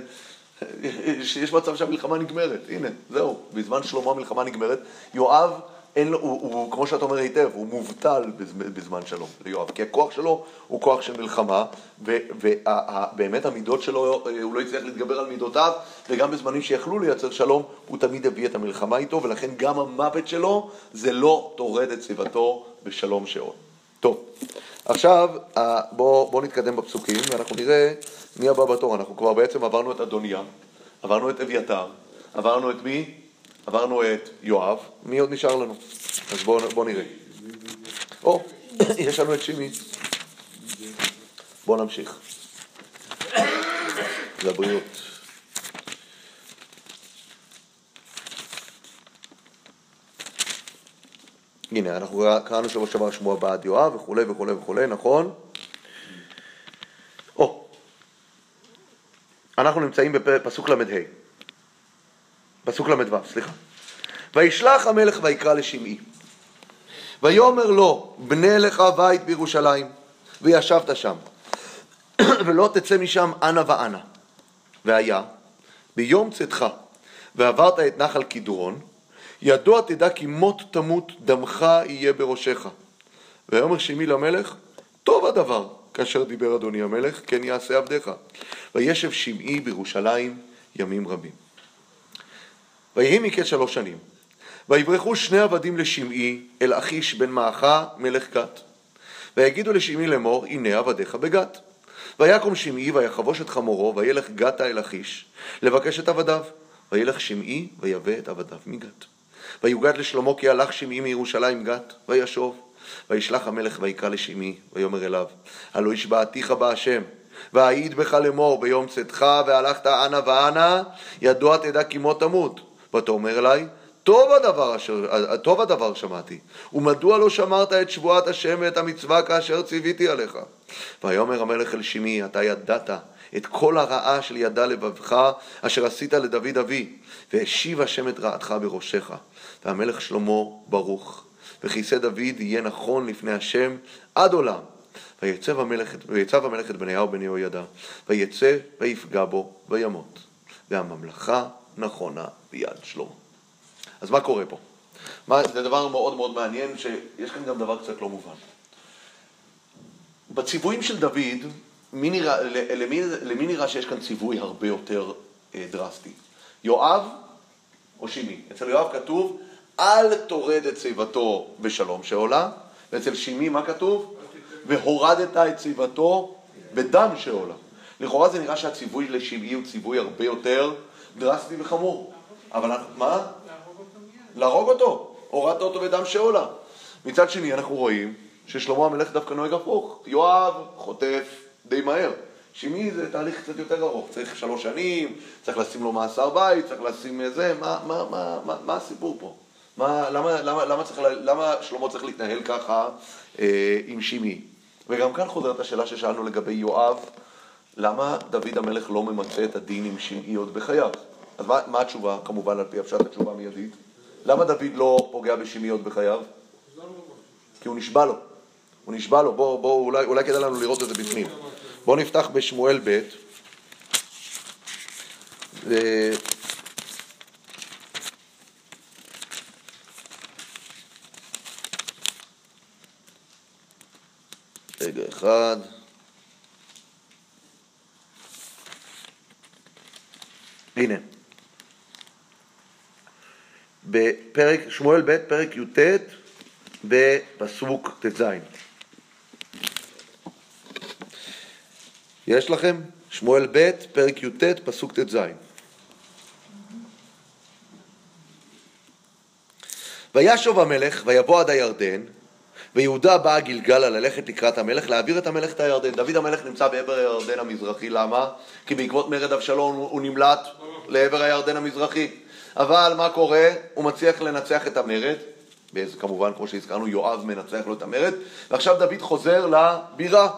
יש מצב שהמלחמה נגמרת, הנה, זהו, בזמן שלמה המלחמה נגמרת. יואב, אין לו, הוא, הוא, כמו שאתה אומר היטב, הוא מובטל בזמן שלום ליואב, כי הכוח שלו הוא כוח של מלחמה, ובאמת המידות שלו, הוא לא הצליח להתגבר על מידותיו, וגם בזמנים שיכלו לייצר שלום, הוא תמיד הביא את המלחמה איתו, ולכן גם המוות שלו זה לא טורד את סביבתו בשלום שאול. טוב, עכשיו בואו בוא נתקדם בפסוקים ואנחנו נראה מי הבא בתור. אנחנו כבר בעצם עברנו את אדוניה, עברנו את אביתר, עברנו את מי? עברנו את יואב, מי עוד נשאר לנו? אז בואו בוא נראה. או, יש לנו את שימי. בואו נמשיך. לבריאות. הנה, אנחנו קראנו שבוע שעבר שמוע בעד יואב וכולי וכולי וכולי, נכון? או, אנחנו נמצאים בפסוק ל"ה. פסוק ל"ו, סליחה. וישלח המלך ויקרא לשמעי. ויאמר לו, בנה לך בית בירושלים, וישבת שם, ולא תצא משם אנה ואנה. והיה, ביום צאתך, ועברת את נחל קדרון, ידוע תדע כי מות תמות דמך יהיה בראשך. ויאמר שמי למלך, טוב הדבר, כאשר דיבר אדוני המלך, כן יעשה עבדיך. וישב שמעי בירושלים ימים רבים. ויהי מקץ שלוש שנים. ויברחו שני עבדים לשמעי אל אחיש בן מעכה מלך גת. ויגידו לשמעי לאמור, הנה עבדיך בגת. ויקום שמעי ויחבוש את חמורו, וילך גתה אל אחיש, לבקש את עבדיו. וילך שמעי ויבא את עבדיו מגת. ויוגד לשלמה כי הלך שמעי מירושלים גת, וישוב. וישלח המלך ויקרא לשמעי, ויאמר אליו, הלא השבעתיך בהשם, ואעיד בך לאמור ביום צאתך והלכת אנה ואנה, ידוע תדע כי מות תמות. ותאמר אליי, טוב הדבר, אשר, טוב הדבר שמעתי, ומדוע לא שמרת את שבועת השם ואת המצווה כאשר ציוויתי עליך? ויאמר המלך אל שמעי, אתה ידעת את כל הרעה של ידע לבבך, אשר עשית לדוד אבי, והשיב השם את רעתך בראשך. והמלך שלמה ברוך, וכיסא דוד יהיה נכון לפני השם עד עולם. ויצב המלך, ויצב המלך את בניהו בן יהוידע, ויצא ויפגע בו וימות. והממלכה נכונה ביד שלמה. אז מה קורה פה? מה, זה דבר מאוד מאוד מעניין, שיש כאן גם דבר קצת לא מובן. בציוויים של דוד, מי נראה, למי, למי נראה שיש כאן ציווי הרבה יותר אה, דרסטי? יואב או שימי? אצל יואב כתוב, אל תורד את שיבתו בשלום שעולה, ואצל שימי מה כתוב? והורדת את שיבתו בדם שעולה. לכאורה זה נראה שהציווי לשימי הוא ציווי הרבה יותר דרסטי וחמור. אבל מה? להרוג אותו. הורדת אותו בדם שעולה. מצד שני אנחנו רואים ששלמה המלך דווקא נוהג הפוך. יואב חוטף די מהר. שימי זה תהליך קצת יותר ארוך, צריך שלוש שנים, צריך לשים לו מאסר בית, צריך לשים זה, מה, מה, מה, מה, מה הסיפור פה? מה, למה, למה, למה, צריך, למה שלמה צריך להתנהל ככה אה, עם שימי? וגם כאן חוזרת השאלה ששאלנו לגבי יואב, למה דוד המלך לא ממצה את הדין עם שמעי עוד בחייו? אז מה, מה התשובה, כמובן, על פי הפשט התשובה המיידית? למה דוד לא פוגע בשמעי עוד בחייו? כי הוא נשבע לו. הוא נשבע לו, בואו, בוא, אולי, אולי כדאי לנו לראות את זה בפנים. בואו נפתח בשמואל ב' ו... רגע אחד. הנה. בפרק, שמואל ב', פרק י"ט, בפסוק ט"ז. יש לכם? שמואל ב', פרק י"ט, פסוק ט"ז. וישוב המלך ויבוא עד הירדן, ויהודה באה גלגלה ללכת לקראת המלך, להעביר את המלך את הירדן. דוד המלך נמצא בעבר הירדן המזרחי, למה? כי בעקבות מרד אבשלום הוא נמלט לעבר הירדן המזרחי. אבל מה קורה? הוא מצליח לנצח את המרד, כמובן, כמו שהזכרנו, יואב מנצח לו את המרד, ועכשיו דוד חוזר לבירה.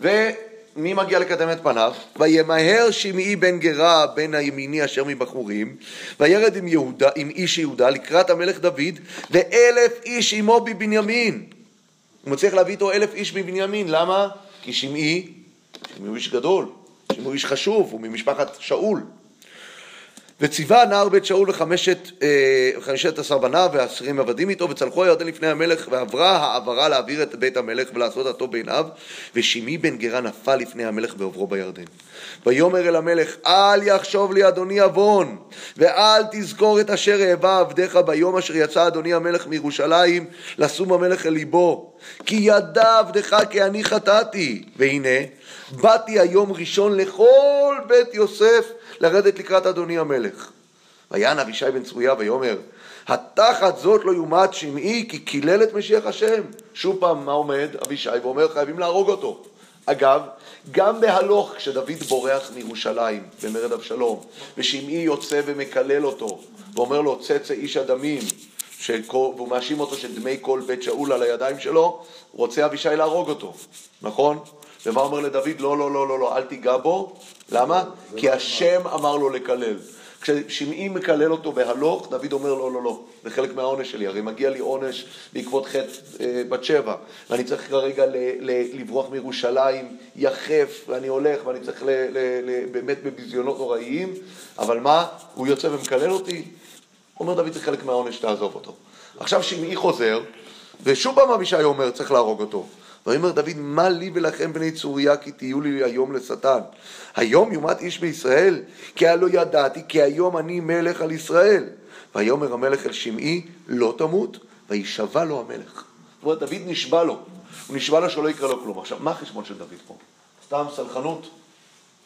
ומי מגיע לקדם את פניו? וימהר שמעי בן גרה בן הימיני אשר מבחורים, וירד עם, יהודה, עם איש יהודה לקראת המלך דוד, ואלף איש עמו בבנימין. הוא מצליח להביא איתו אלף איש מבנימין, למה? כי שמעי, שמעי הוא איש גדול, שמעי הוא איש חשוב, הוא ממשפחת שאול. וציווה הנער בית שאול וחמשת אה, עשר בניו ועשרים עבדים איתו וצלחו הירדן לפני המלך ועברה העברה להעביר את בית המלך ולעשות אותו בעיניו ושמעי בן גרה נפל לפני המלך בעוברו בירדן. ויאמר אל המלך אל יחשוב לי אדוני עוון ואל תזכור את אשר האבה עבדיך ביום אשר יצא אדוני המלך מירושלים לשום המלך אל ליבו כי ידע עבדך כי אני חטאתי והנה באתי היום ראשון לכל בית יוסף לרדת לקראת אדוני המלך. ויען אבישי בן צרויה ויאמר, התחת זאת לא יומת שמעי כי קילל את משיח השם. שוב פעם, מה עומד אבישי ואומר, חייבים להרוג אותו. אגב, גם בהלוך, כשדוד בורח מירושלים במרד אבשלום, ושמעי יוצא ומקלל אותו, ואומר לו, צאצא איש הדמים, והוא מאשים אותו שדמי כל בית שאול על הידיים שלו, רוצה אבישי להרוג אותו, נכון? ומה אומר לדוד? לא, לא, לא, לא, לא, אל תיגע בו. למה? כי לא השם אמר לו לקלל. כששמעי מקלל אותו בהלוך, דוד אומר לא, לא, לא, זה חלק מהעונש שלי, הרי מגיע לי עונש בעקבות חטא אה, בת שבע, ואני צריך כרגע ל, ל, לברוח מירושלים יחף, ואני הולך, ואני צריך ל, ל, ל, באמת בביזיונות נוראיים, אבל מה, הוא יוצא ומקלל אותי? אומר דוד, זה חלק מהעונש, תעזוב אותו. עכשיו שמעי חוזר, ושוב פעם אבישי אומר, צריך להרוג אותו. ויאמר דוד, מה לי ולכם בני צוריה כי תהיו לי היום לשטן? היום יומת איש בישראל? כי הלא ידעתי כי היום אני מלך על ישראל. ויאמר המלך אל שמעי, לא תמות, וישבע לו המלך. זאת אומרת, דוד נשבע לו. הוא נשבע לו שלא יקרה לו כלום. עכשיו, מה החשבון של דוד פה? סתם סלחנות?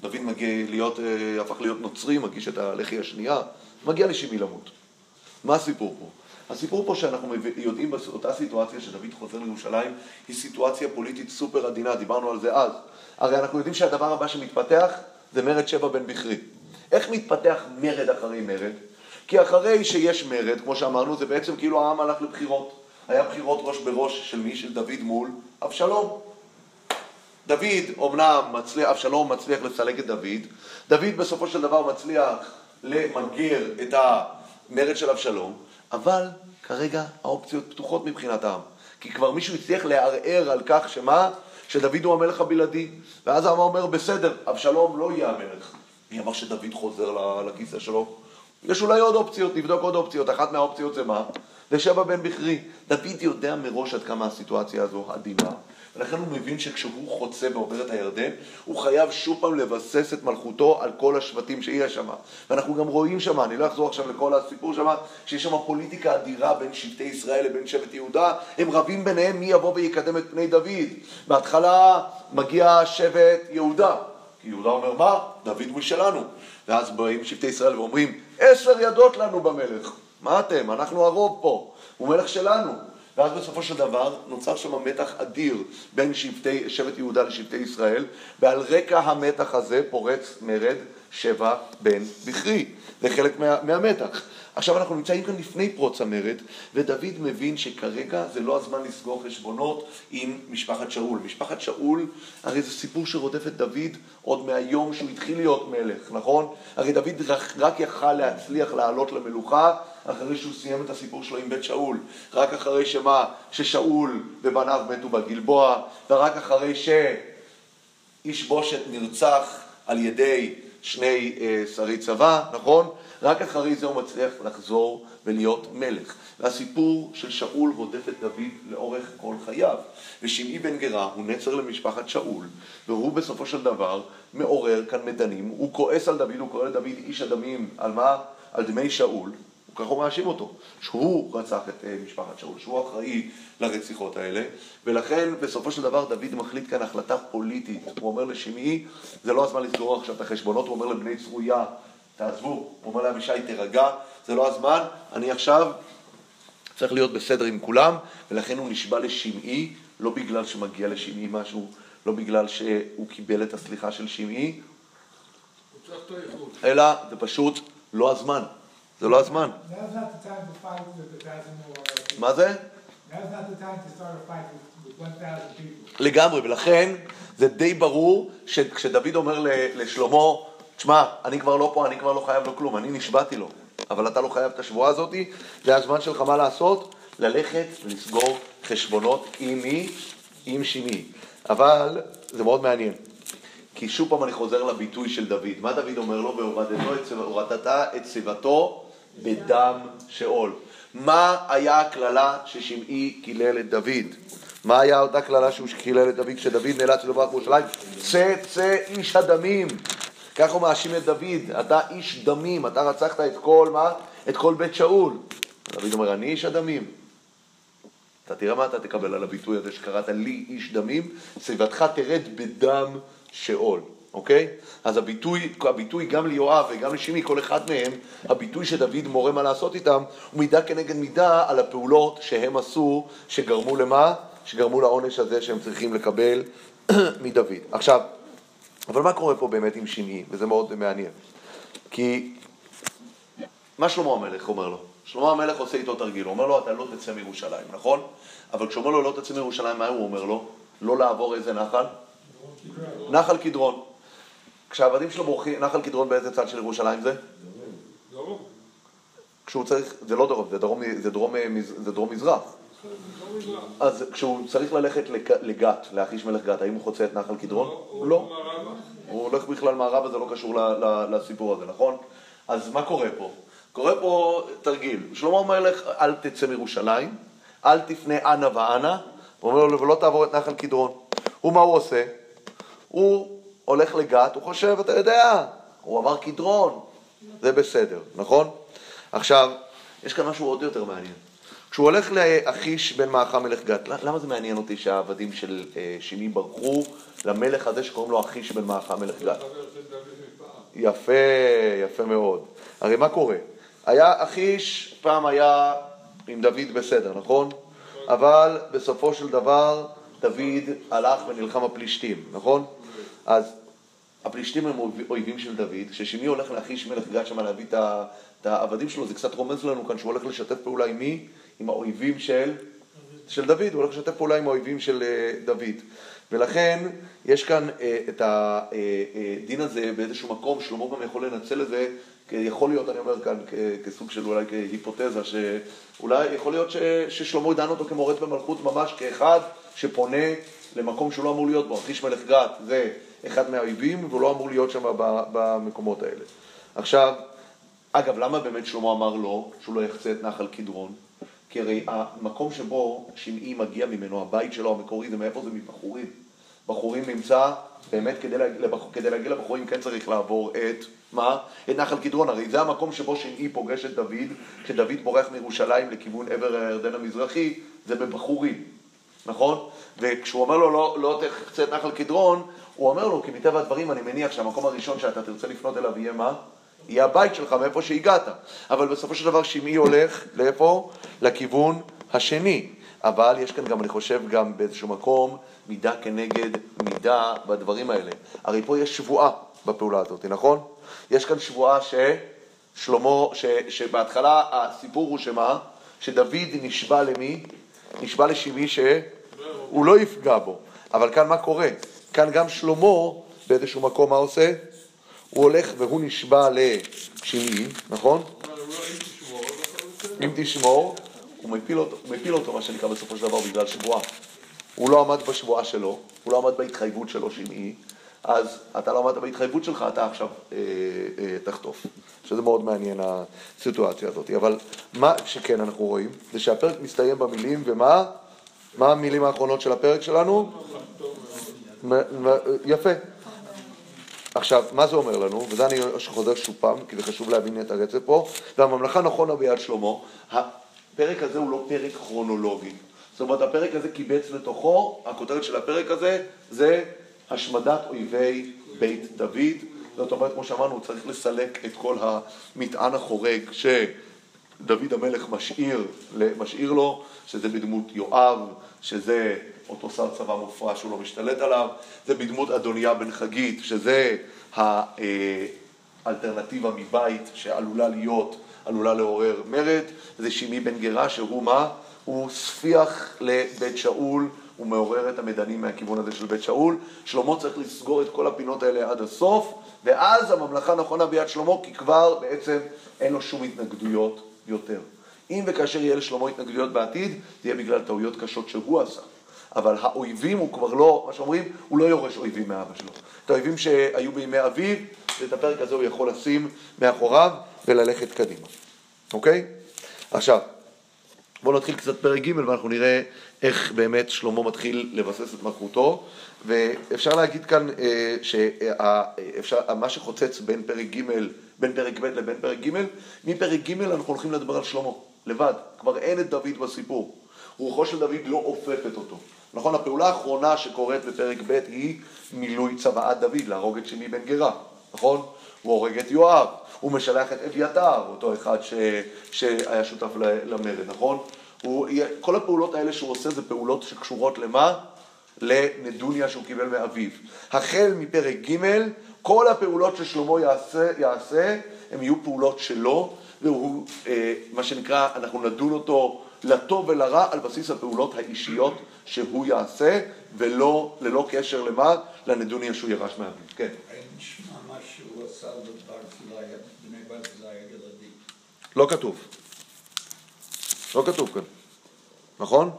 דוד מגיע להיות, אה, הפך להיות נוצרי, מגיש את הלחי השנייה, מגיע לשמעי למות. מה הסיפור פה? הסיפור פה שאנחנו יודעים באותה סיטואציה שדוד חוזר לירושלים היא סיטואציה פוליטית סופר עדינה, דיברנו על זה אז. הרי אנחנו יודעים שהדבר הבא שמתפתח זה מרד שבע בן בכרי. איך מתפתח מרד אחרי מרד? כי אחרי שיש מרד, כמו שאמרנו, זה בעצם כאילו העם הלך לבחירות. היה בחירות ראש בראש של מי? של דוד מול אבשלום. דוד, אמנם מצליח, אבשלום מצליח לסלק את דוד, דוד בסופו של דבר מצליח למגר את המרד של אבשלום, אבל כרגע האופציות פתוחות מבחינת העם. כי כבר מישהו הצליח לערער על כך שמה? שדוד הוא המלך הבלעדי. ואז העם אומר, בסדר, אבשלום לא יהיה המלך. מי אמר שדוד חוזר לכיסא שלו? יש אולי עוד אופציות, נבדוק עוד אופציות. אחת מהאופציות זה מה? זה שבע בן בכרי. דוד יודע מראש עד כמה הסיטואציה הזו עדינה. ולכן הוא מבין שכשהוא חוצה ועובר את הירדן, הוא חייב שוב פעם לבסס את מלכותו על כל השבטים שיש שם. ואנחנו גם רואים שם, אני לא אחזור עכשיו לכל הסיפור שם, שיש שם פוליטיקה אדירה בין שבטי ישראל לבין שבט יהודה, הם רבים ביניהם מי יבוא ויקדם את פני דוד. בהתחלה מגיע שבט יהודה, כי יהודה אומר, מה? דוד הוא שלנו. ואז באים שבטי ישראל ואומרים, עשר ידות לנו במלך. מה אתם? אנחנו הרוב פה. הוא מלך שלנו. ואז בסופו של דבר נוצר שם מתח אדיר בין שבטי, שבט יהודה לשבטי ישראל, ועל רקע המתח הזה פורץ מרד שבע בן בכרי. זה חלק מה, מהמתח. עכשיו אנחנו נמצאים כאן לפני פרוץ המרד, ודוד מבין שכרגע זה לא הזמן לסגור חשבונות עם משפחת שאול. משפחת שאול, הרי זה סיפור שרודף את דוד עוד מהיום שהוא התחיל להיות מלך, נכון? הרי דוד רק, רק יכל להצליח לעלות למלוכה אחרי שהוא סיים את הסיפור שלו עם בית שאול. רק אחרי שמה? ששאול ובניו מתו בגלבוע, ורק אחרי שאיש בושת נרצח על ידי שני אה, שרי צבא, נכון? רק אחרי זה הוא מצליח לחזור ולהיות מלך. והסיפור של שאול רודף את דוד לאורך כל חייו. ושמעי בן גרה הוא נצר למשפחת שאול, והוא בסופו של דבר מעורר כאן מדנים. הוא כועס על דוד, הוא קורא לדוד איש הדמים, על מה? על דמי שאול. ככה הוא מאשים אותו, שהוא רצח את אה, משפחת שאול, שהוא אחראי לרציחות האלה, ולכן בסופו של דבר דוד מחליט כאן החלטה פוליטית. הוא אומר לשמעי, זה לא הזמן לסגור עכשיו את החשבונות, הוא אומר לבני צרויה, תעזבו, הוא אומר לאבישי, תירגע, זה לא הזמן, אני עכשיו צריך להיות בסדר עם כולם, ולכן הוא נשבע לשמעי, לא בגלל שמגיע לשמעי משהו, לא בגלל שהוא קיבל את הסליחה של שמעי. אלא זה פשוט לא הזמן. זה לא הזמן. Now's not the time to fight with a thousand more. מה זה? Now's not the time to start a fight with, with one thousand people. לגמרי, ולכן זה די ברור שכשדוד אומר לשלמה, תשמע, אני כבר לא פה, אני כבר לא חייב לו כלום, אני נשבעתי לו, אבל אתה לא חייב את השבועה הזאתי, זה הזמן שלך מה לעשות? ללכת ולסגור חשבונות עם מי? עם שמעי. אבל זה מאוד מעניין, כי שוב פעם אני חוזר לביטוי של דוד. מה דוד אומר לו? הורדת את שיבתו בדם שאול. מה היה הקללה ששמעי קילל את דוד? מה היה אותה קללה שהוא קילל את דוד כשדוד נאלץ לברוח בירושלים? צא צא איש הדמים. ככה הוא מאשים את דוד, אתה איש דמים, אתה רצחת את כל מה? את כל בית שאול. דוד אומר, אני איש הדמים. אתה תראה מה אתה תקבל על הביטוי הזה שקראת לי איש דמים, שיבתך תרד בדם שאול, אוקיי? אז הביטוי, הביטוי גם ליואב וגם לשימי, כל אחד מהם, הביטוי שדוד מורה מה לעשות איתם, הוא מידה כנגד מידה על הפעולות שהם עשו, שגרמו למה? שגרמו לעונש הזה שהם צריכים לקבל מדוד. עכשיו, אבל מה קורה פה באמת עם שמעי? וזה מאוד מעניין. כי מה שלמה המלך אומר לו? שלמה המלך עושה איתו תרגיל, הוא אומר לו, אתה לא תצא מירושלים, נכון? אבל כשהוא אומר לו, לא תצא מירושלים, מה הוא אומר לו? לא לעבור איזה נחל? נחל קדרון. כשהעבדים שלו בורחים, נחל קדרון באיזה צד של ירושלים זה? דרום. כשהוא צריך, זה לא דרום, זה דרום, זה דרום, זה דרום מזרח. לא. אז כשהוא צריך ללכת לג- לגת, לאחיש מלך גת, האם הוא חוצה את נחל קדרון? לא. הוא הולך בכלל מערבה, זה לא קשור לסיפור הזה, נכון? אז מה קורה פה? קורה פה תרגיל. שלמה המלך, אל תצא מירושלים, אל תפנה אנה ואנה, הוא אומר לו, ולא תעבור את נחל קדרון. הוא, מה הוא עושה? הוא הולך לגת, הוא חושב, אתה יודע, הוא עבר קדרון, זה בסדר, נכון? עכשיו, יש כאן משהו עוד יותר מעניין. כשהוא הולך לאחיש בן מעכה מלך גת, למה זה מעניין אותי שהעבדים של אה, שימי ברחו למלך הזה שקוראים לו אחיש בן מעכה מלך גת? יפה, יפה מאוד. הרי מה קורה? היה אחיש, פעם היה עם דוד בסדר, נכון? אבל בסופו של דבר דוד הלך ונלחם הפלישתים, נכון? אז הפלישתים הם אויב- אויבים של דוד, כששמעי הולך לאחיש מלך גת שם להביא את העבדים שלו, זה קצת רומז לנו כאן שהוא הולך לשתף פעולה עם מי? עם האויבים של, של דוד, הוא הולך לשתף פעולה עם האויבים של אה, דוד. ולכן יש כאן אה, את הדין הזה באיזשהו מקום, שלמה גם יכול לנצל את זה, יכול להיות, אני אומר כאן, כסוג של אולי כהיפותזה, שאולי יכול להיות ש, ששלמה דן אותו כמורד במלכות ממש כאחד שפונה למקום שהוא לא אמור להיות בו. אחיש מלך גת זה אחד מהאויבים, והוא לא אמור להיות שם במקומות האלה. עכשיו, אגב, למה באמת שלמה אמר לא, שהוא לא יחצה את נחל קדרון? כי הרי המקום שבו שמעי מגיע ממנו, הבית שלו המקורי, זה מאיפה זה מבחורים. בחורים נמצא, באמת כדי, לבח... כדי להגיע לבחורים כן צריך לעבור את, מה? את נחל קדרון, הרי זה המקום שבו שמעי פוגש את דוד, כשדוד בורח מירושלים לכיוון עבר הירדן המזרחי, זה בבחורים, נכון? וכשהוא אומר לו לא, לא תחצה את נחל קדרון, הוא אומר לו, כי מטבע הדברים אני מניח שהמקום הראשון שאתה תרצה לפנות אליו יהיה מה? יהיה הבית שלך מאיפה שהגעת. אבל בסופו של דבר שמעי הולך לאיפה? לכיוון השני. אבל יש כאן גם, אני חושב, גם באיזשהו מקום, מידה כנגד מידה בדברים האלה. הרי פה יש שבועה בפעולה הזאת, נכון? יש כאן שבועה ששלמה, ש, שבהתחלה הסיפור הוא שמה? שדוד נשבע למי? נשבע לשמעי שהוא לא יפגע בו. אבל כאן מה קורה? כאן גם שלמה באיזשהו מקום מה עושה? הוא הולך והוא נשבע לשמעי, נכון? אם תשמור, הוא מפיל אותו, מפיל אותו מה שנקרא בסופו של דבר בגלל שבועה. הוא לא עמד בשבועה שלו, הוא לא עמד בהתחייבות שלו שמעי, אז אתה לא עמדת בהתחייבות שלך, אתה עכשיו אה, אה, תחטוף. שזה מאוד מעניין הסיטואציה הזאת. אבל מה שכן אנחנו רואים, זה שהפרק מסתיים במילים, ומה? מה המילים האחרונות של הפרק שלנו? יפה. עכשיו, מה זה אומר לנו? וזה אני חוזר שוב פעם, כי זה חשוב להבין את הרצף פה. והממלכה נכונה ביד שלמה. הפרק הזה הוא לא פרק כרונולוגי. זאת אומרת, הפרק הזה קיבץ לתוכו, הכותרת של הפרק הזה זה השמדת אויבי בית דוד. זאת אומרת, כמו שאמרנו, הוא צריך לסלק את כל המטען החורג שדוד המלך משאיר, משאיר לו, שזה בדמות יואב, שזה אותו שר צבא מופרע שהוא לא משתלט עליו, זה בדמות אדוניה בן חגית, שזה האלטרנטיבה מבית שעלולה להיות, עלולה לעורר מרד, זה שימי בן גרה שהוא מה? הוא ספיח לבית שאול, הוא מעורר את המדנים מהכיוון הזה של בית שאול. שלמה צריך לסגור את כל הפינות האלה עד הסוף, ואז הממלכה נכונה ביד שלמה, כי כבר בעצם אין לו שום התנגדויות יותר. אם וכאשר יהיה לשלמה התנגדויות בעתיד, זה יהיה בגלל טעויות קשות שהוא עשה. אבל האויבים הוא כבר לא, מה שאומרים, הוא לא יורש אויבים מאבא שלו. את האויבים שהיו בימי אביו, ואת הפרק הזה הוא יכול לשים מאחוריו וללכת קדימה. אוקיי? עכשיו, בואו נתחיל קצת פרק ג' ואנחנו נראה איך באמת שלמה מתחיל לבסס את מלכותו. ואפשר להגיד כאן אה, שמה שחוצץ בין פרק ג', בין פרק ב' לבין פרק ג', מפרק ג' אנחנו הולכים לדבר על שלמה, לבד. כבר אין את דוד בסיפור. רוחו של דוד לא אופפת אותו. נכון, הפעולה האחרונה שקורית בפרק ב' היא מילוי צוואת דוד, להרוג את שמי בן גרה, נכון? הוא הורג את יואב, הוא משלח את אביתר, אותו אחד ש... שהיה שותף למרד, נכון? הוא... כל הפעולות האלה שהוא עושה זה פעולות שקשורות למה? לנדוניה שהוא קיבל מאביו. החל מפרק ג', כל הפעולות ששלמה יעשה, יעשה, הם יהיו פעולות שלו, והוא, אה, מה שנקרא, אנחנו נדון אותו לטוב ולרע על בסיס הפעולות האישיות שהוא יעשה, ולא, ללא קשר למה? לנדוניה שהוא ירש מאביו. כן. האם נשמע מה שהוא עשה לבני ברזילי הילדים? לא כתוב. לא כתוב כאן. נכון?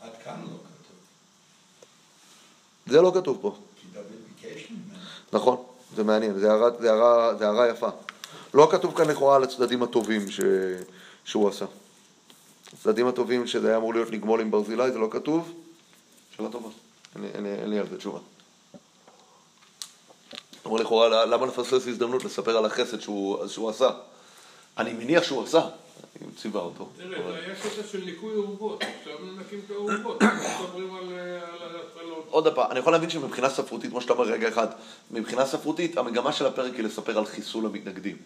עד כאן לא כתוב. זה לא כתוב פה. נכון, זה מעניין, זה הערה, זה הערה, זה הערה יפה. לא כתוב כאן לכאורה על הצדדים הטובים ש... שהוא עשה. הצדדים הטובים שזה היה אמור להיות לגמול עם ברזילי, זה לא כתוב? שאלה טובה, אין לי, על זה תשובה. אמרו לכאורה, למה לפספס הזדמנות לספר על החסד שהוא, שהוא עשה? אני מניח שהוא עשה, אני ציווה אותו. תראה, היה קטע של ניקוי אורוות, עכשיו מנקים את האורוות, אנחנו מדברים על ההטרלות. עוד פעם, אני יכול להבין שמבחינה ספרותית, כמו שאתה אומר רגע אחד, מבחינה ספרותית, המגמה של הפרק היא לספר על חיסול המתנגדים.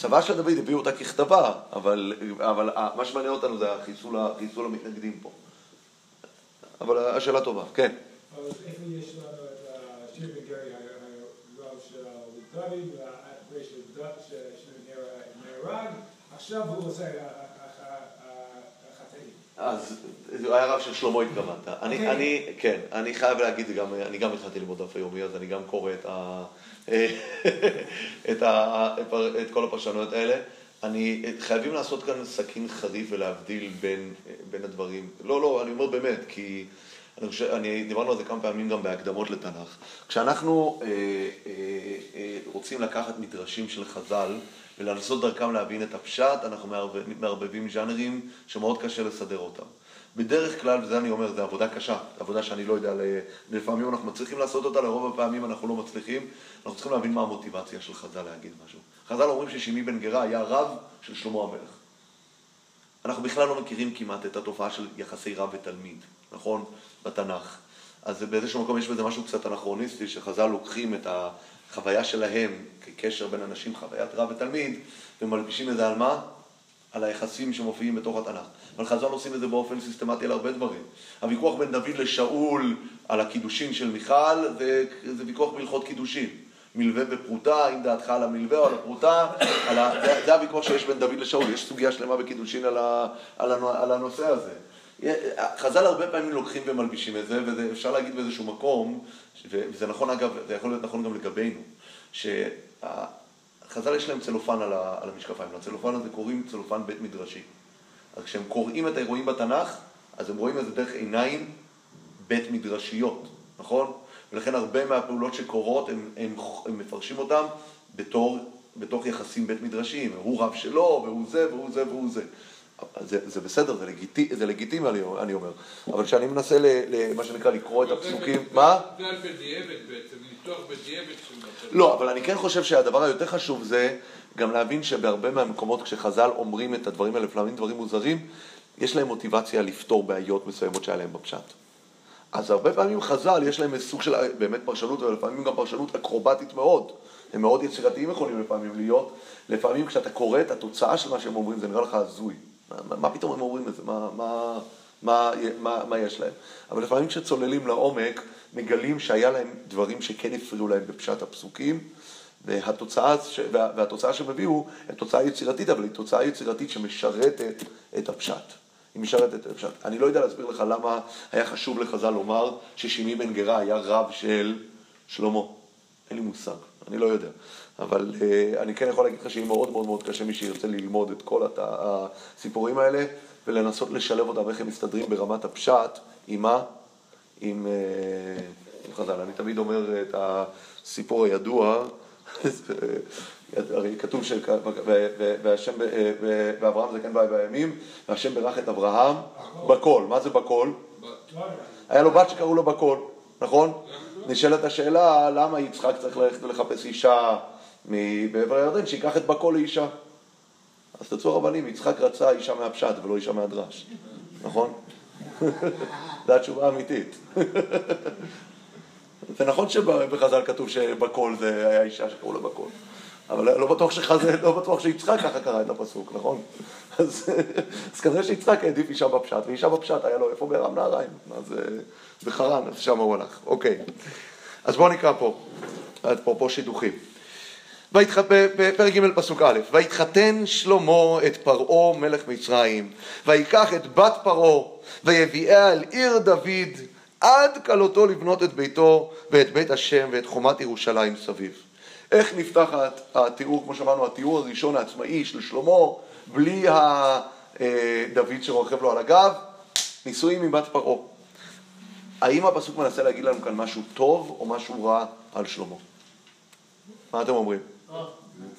הצבא של דוד הביאו אותה ככתבה, אבל, אבל מה שמעניין אותנו זה החיסול, החיסול המתנגדים פה. אבל השאלה טובה, כן. אז איפה יש לנו את השיר בגרי, הרב של דוד, והאחרי שנהרג, עכשיו הוא עושה החטאים. אז זה היה רב של שלמה התכוונת. אני, אוקיי. אני, כן, אני חייב להגיד, גם, אני גם התחלתי ללמוד דף היומי, אז אני גם קורא את, ה, את, ה, את כל הפרשנויות האלה. אני, חייבים לעשות כאן סכין חריף ולהבדיל בין, בין הדברים. לא, לא, אני אומר באמת, כי אני חושב, אני, דיברנו על זה כמה פעמים גם בהקדמות לתנ"ך. כשאנחנו אה, אה, אה, רוצים לקחת מדרשים של חז"ל ולנסות דרכם להבין את הפשט, אנחנו מערבב, מערבבים ז'אנרים שמאוד קשה לסדר אותם. בדרך כלל, וזה אני אומר, זו עבודה קשה, עבודה שאני לא יודע, לפעמים אנחנו מצליחים לעשות אותה, לרוב הפעמים אנחנו לא מצליחים. אנחנו צריכים להבין מה המוטיבציה של חז"ל להגיד משהו. חז"ל אומרים ששימי בן גרה היה רב של שלמה המלך. אנחנו בכלל לא מכירים כמעט את התופעה של יחסי רב ותלמיד, נכון? בתנ"ך. אז באיזשהו מקום יש בזה משהו קצת אנכרוניסטי, שחז"ל לוקחים את החוויה שלהם כקשר בין אנשים, חוויית רב ותלמיד, ומלבישים את זה על מה? על היחסים שמופיעים בתוך התנ"ך. אבל חז"ל עושים את זה באופן סיסטמטי על הרבה דברים. הוויכוח בין דוד לשאול על הקידושין של מיכל, זה, זה ויכוח בהלכות קידושין. מלווה ופרוטה, האם דעתך על המלווה או על הפרוטה, על ה... זה, זה הוויכוח שיש בין דוד לשאול, יש סוגיה שלמה בקידושין על, ה... על, הנו... על הנושא הזה. חז"ל הרבה פעמים לוקחים ומלבישים את זה, ואפשר להגיד באיזשהו מקום, וזה נכון אגב, זה יכול להיות נכון גם לגבינו, שחז"ל יש להם צלופן על, המשקפיים, לצלופן הזה קוראים צלופן בית מדרשי. אז כשהם קוראים את האירועים בתנ"ך, אז הם רואים את זה דרך עיניים בית מדרשיות, נכון? ולכן הרבה מהפעולות שקורות, הם, הם, הם מפרשים אותם בתור, בתוך יחסים בית מדרשיים. הוא רב שלו, והוא זה, והוא זה, והוא זה. זה, זה בסדר, זה, לגיטי, זה לגיטימי, אני, אומר. אבל כשאני מנסה, ל, ל, מה שנקרא, לקרוא את הפסוקים... מה? זה על בדיעבד בעצם, ניתוח בדיעבד של. לא, אבל אני כן חושב שהדבר היותר חשוב זה גם להבין שבהרבה מהמקומות כשחז"ל אומרים את הדברים האלה, לפעמים דברים מוזרים, יש להם מוטיבציה לפתור בעיות מסוימות שהיה להם בפשט. אז הרבה פעמים חז"ל יש להם סוג של באמת פרשנות, ולפעמים גם פרשנות אקרובטית מאוד. הם מאוד יצירתיים יכולים לפעמים להיות. לפעמים כשאתה קורא את התוצאה של מה שהם אומרים, זה נראה לך הזוי. מה, מה פתאום הם אומרים את זה? מה, מה, מה, מה, מה יש להם? אבל לפעמים כשצוללים לעומק, מגלים שהיה להם דברים שכן הפריעו להם בפשט הפסוקים, והתוצאה, והתוצאה שהם הביאו היא תוצאה יצירתית, אבל היא תוצאה יצירתית שמשרתת את הפשט. היא משרתת את הפשט. אני לא יודע להסביר לך למה היה חשוב לחז"ל לומר ששימי בן גרה היה רב של שלמה. אין לי מושג, אני לא יודע. אבל uh, אני כן יכול להגיד לך שיהיה מאוד מאוד מאוד קשה מי שירצה ללמוד את כל הת... הסיפורים האלה ולנסות לשלב אותם, איך הם מסתדרים ברמת הפשט, עם מה? עם, uh, עם חז"ל. אני תמיד אומר את הסיפור הידוע, הרי כתוב שהשם, ואברהם זקן בא בימים, והשם ברך את אברהם בקול. מה זה בקול? היה לו בת שקראו לו בקול, נכון? נשאלת השאלה, למה יצחק צריך ללכת ולחפש אישה בעבר הירדן, שייקח את בקול לאישה. אז תצאו הרבנים, יצחק רצה אישה מהפשט ולא אישה מהדרש, נכון? זו התשובה האמיתית. זה נכון שבחז"ל כתוב שבקול זה היה אישה שקראו לה בקול. אבל לא בטוח, שחזה, לא בטוח שיצחק ככה קרא את הפסוק, נכון? אז, אז כנראה שיצחק העדיף אישה בפשט, ואישה בפשט היה לו איפה בארם נהריים, אז בחרן, אז שם הוא הלך. אוקיי, אז בואו נקרא פה, אפרופו שידוכים. בפרק ג' פסוק א', ויתחתן שלמה את פרעה מלך מצרים, ויקח את בת פרעה, ויביאה אל עיר דוד, עד כלותו לבנות את ביתו ואת בית השם ואת חומת ירושלים סביב. איך נפתח התיאור, כמו שאמרנו, התיאור הראשון העצמאי של שלמה, בלי הדוד שרוכב לו על הגב, נישואים עם בת פרעה. האם הפסוק מנסה להגיד לנו כאן משהו טוב או משהו רע על שלמה? מה אתם אומרים?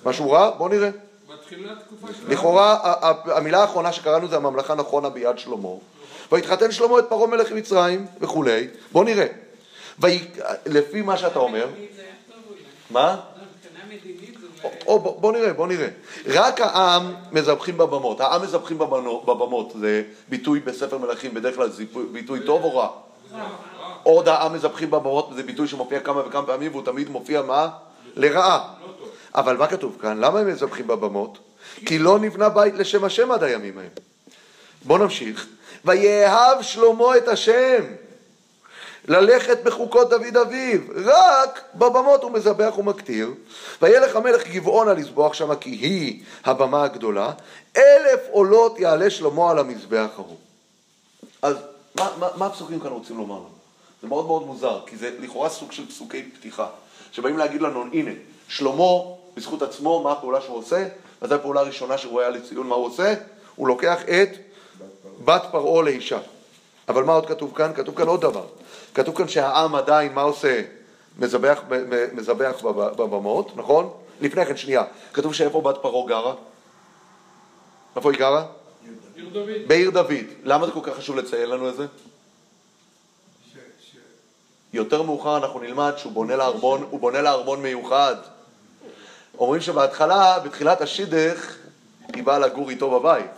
משהו רע? בואו נראה. לכאורה, המילה האחרונה שקראנו זה הממלכה נכונה ביד שלמה. ויתחתן שלמה את פרעה מלך מצרים וכולי. בואו נראה. לפי מה שאתה אומר... מה? או, בוא, בוא נראה, בוא נראה. רק העם מזבחים בבמות. העם מזבחים בבמות, זה ביטוי בספר מלכים, בדרך כלל זה ביטוי טוב או רע? עוד העם מזבחים בבמות, זה ביטוי שמופיע כמה וכמה פעמים, והוא תמיד מופיע מה? לרעה. אבל מה כתוב כאן? למה הם מזבחים בבמות? כי לא נבנה בית לשם השם עד הימים ההם. בואו נמשיך. ויאהב שלמה את השם. ללכת בחוקות דוד אביו, רק בבמות הוא מזבח ומקטיר. וילך המלך גבעונה לזבוח שמה כי היא הבמה הגדולה, אלף עולות יעלה שלמה על המזבח ההוא. אז מה, מה, מה הפסוקים כאן רוצים לומר לנו? זה מאוד מאוד מוזר, כי זה לכאורה סוג של פסוקי פתיחה, שבאים להגיד לנו, הנה, שלמה בזכות עצמו, מה הפעולה שהוא עושה, וזו הפעולה הראשונה שהוא היה לציון, מה הוא עושה? הוא לוקח את בת פרעה לאישה. אבל מה עוד כתוב כאן? כתוב כאן עוד דבר. כתוב כאן שהעם עדיין, מה עושה? מזבח, מזבח בבמות, נכון? לפני כן, שנייה. כתוב שאיפה בת פרעה גרה? איפה היא גרה? עיר דוד. בעיר דוד. למה זה כל כך חשוב לציין לנו את זה? יותר מאוחר אנחנו נלמד שהוא בונה לארמון, הוא בונה לארמון מיוחד. אומרים שבהתחלה, בתחילת השידך, היא באה לגור איתו בבית,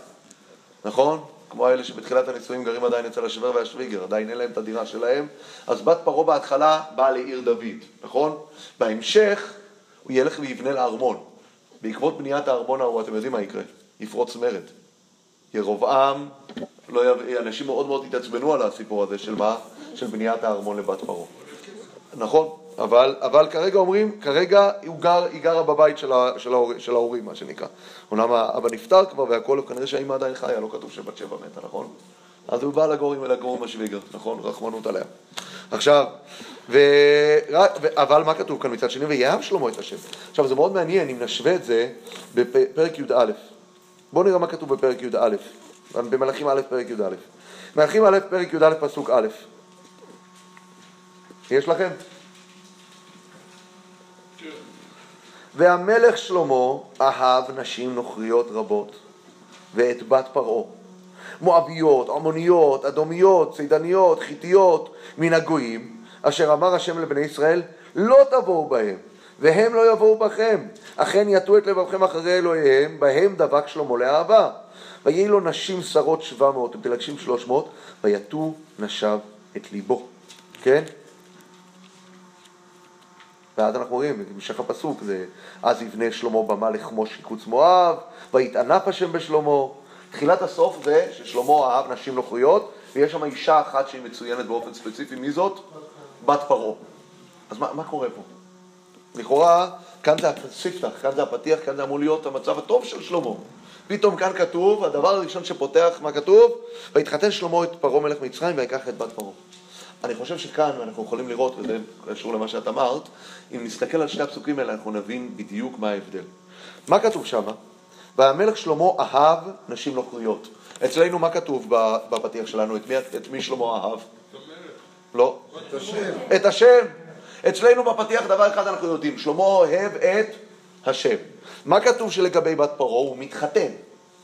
נכון? כמו אלה שבתחילת הנישואים גרים עדיין אצל השוור והשוויגר, עדיין אין להם את הדירה שלהם, אז בת פרעה בהתחלה באה לעיר דוד, נכון? בהמשך הוא ילך ויבנה לארמון. בעקבות בניית הארמון ההוא, אתם יודעים מה יקרה? יפרוץ מרד. ירבעם, לא יב... אנשים מאוד מאוד התעצבנו על הסיפור הזה של מה? של בניית הארמון לבת פרעה. נכון, אבל, אבל כרגע אומרים, כרגע הוא גר, היא גרה בבית של, ה, של, ההור, של ההורים, מה שנקרא. אומנם האבא נפטר כבר והכל, כנראה שהאימא עדיין חיה, לא כתוב שבת שבע מתה, נכון? אז הוא בא לגור עם, לגור עם השוויגר, נכון? רחמנות עליה. עכשיו, ו... ו... אבל מה כתוב כאן מצד שני? ויאהב שלמה את השם. עכשיו, זה מאוד מעניין אם נשווה את זה בפרק י"א. בואו נראה מה כתוב בפרק י"א, במלאכים א', פרק י"א. מלאכים א', פרק י"א, פסוק א'. יש לכם? והמלך שלמה אהב נשים נוכריות רבות, ואת בת פרעה. מואביות, עמוניות, אדומיות, צידניות, חיתיות, מן הגויים, אשר אמר השם לבני ישראל, לא תבואו בהם, והם לא יבואו בכם. אכן יטו את לבבכם אחרי אלוהיהם, בהם דבק שלמה לאהבה. ויהי לו נשים שרות שבע מאות, ותלגשים שלוש מאות, ויטו נשב את ליבו. כן? ואז אנחנו רואים, המשך הפסוק, זה אז יבנה שלמה במה לכמוש שיקוץ מואב, ויתענף השם בשלמה. תחילת הסוף זה ששלמה אהב נשים נוכריות, ויש שם אישה אחת שהיא מצוינת באופן ספציפי, מי זאת? בת פרעה. אז מה, מה קורה פה? לכאורה, כאן זה הספתח, כאן זה הפתיח, כאן זה אמור להיות המצב הטוב של שלמה. פתאום כאן כתוב, הדבר הראשון שפותח, מה כתוב? ויתחתן שלמה את פרעה מלך מצרים ויקח את בת פרעה. אני חושב שכאן אנחנו יכולים לראות, וזה קשור למה שאת אמרת, אם נסתכל על שני הפסוקים האלה אנחנו נבין בדיוק מה ההבדל. מה כתוב שם? והמלך שלמה אהב נשים נוכריות. אצלנו מה כתוב בפתיח שלנו? את מי, את מי שלמה אהב? לא. את השם. את השם. אצלנו בפתיח דבר אחד אנחנו יודעים, שלמה אוהב את השם. מה כתוב שלגבי בת פרעה? הוא מתחתן.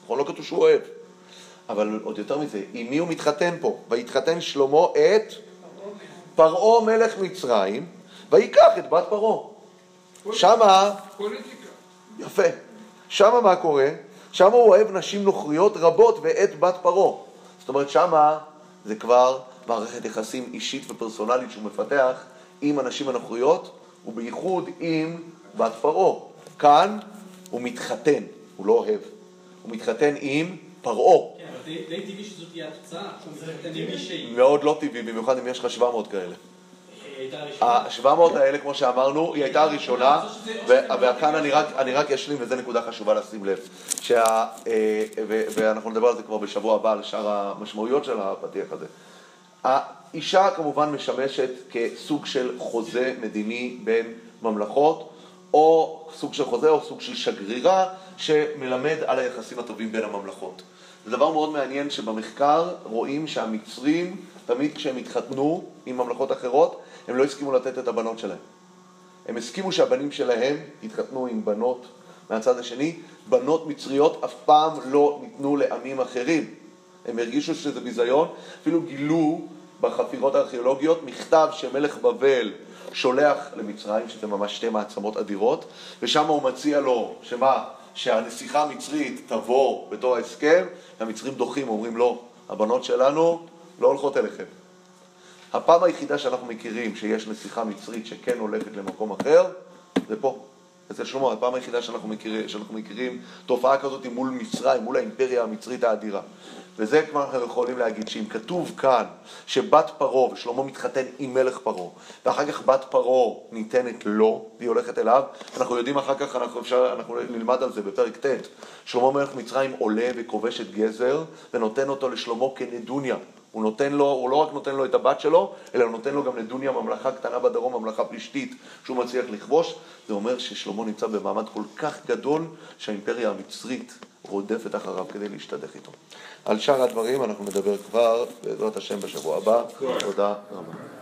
נכון? לא כתוב שהוא אוהב. אבל עוד יותר מזה, עם מי הוא מתחתן פה? ויתחתן שלמה את פרעה מלך מצרים, ויקח את בת פרעה. שמה... פוליטיקה. יפה. שמה מה קורה? שמה הוא אוהב נשים נוכריות רבות ואת בת פרעה. זאת אומרת, שמה זה כבר מערכת יחסים אישית ופרסונלית שהוא מפתח עם הנשים הנוכריות, ובייחוד עם בת פרעה. כאן הוא מתחתן, הוא לא אוהב. הוא מתחתן עם פרעה. כן, די טבעי שזאת תהיה התוצאה, מישהי. מאוד לא טבעי, במיוחד אם יש לך 700 כאלה. היא הייתה הראשונה. ה-700 האלה, כמו שאמרנו, היא הייתה הראשונה, ו- וכאן אני רק, אשלים, וזו נקודה חשובה לשים לב, אה, ואנחנו נדבר על זה כבר בשבוע הבא, על שאר המשמעויות של הפתיח הזה. האישה כמובן משמשת כסוג של חוזה מדיני בין ממלכות, או סוג של חוזה או סוג של שגרירה שמלמד על היחסים הטובים בין הממלכות. זה דבר מאוד מעניין שבמחקר רואים שהמצרים, תמיד כשהם התחתנו עם ממלכות אחרות, הם לא הסכימו לתת את הבנות שלהם. הם הסכימו שהבנים שלהם יתחתנו עם בנות מהצד השני, בנות מצריות אף פעם לא ניתנו לעמים אחרים. הם הרגישו שזה ביזיון, אפילו גילו בחפירות הארכיאולוגיות מכתב שמלך בבל שולח למצרים, שזה ממש שתי מעצמות אדירות, ושם הוא מציע לו, שמה? שהנסיכה המצרית תבוא בתור ההסכם, והמצרים דוחים, אומרים לא, הבנות שלנו לא הולכות אליכם. הפעם היחידה שאנחנו מכירים שיש נסיכה מצרית שכן הולכת למקום אחר, זה פה. אצל שלמה, הפעם היחידה שאנחנו מכירים, שאנחנו מכירים תופעה כזאת מול מצרים, מול האימפריה המצרית האדירה. וזה כבר אנחנו יכולים להגיד שאם כתוב כאן שבת פרעה, ושלמה מתחתן עם מלך פרעה, ואחר כך בת פרעה ניתנת לו, והיא הולכת אליו, אנחנו יודעים אחר כך, אנחנו, אפשר, אנחנו נלמד על זה בפרק ט', שלמה מלך מצרים עולה וכובש את גזר, ונותן אותו לשלמה כנדוניה. הוא נותן לו, הוא לא רק נותן לו את הבת שלו, אלא הוא נותן לו גם נדוניה, ממלכה קטנה בדרום, ממלכה פלישתית, שהוא מצליח לכבוש. זה אומר ששלמה נמצא במעמד כל כך גדול, שהאימפריה המצרית רודפת אחריו כדי להשתדך איתו. על שאר הדברים אנחנו נדבר כבר, בעזרת השם, בשבוע הבא. תודה רבה.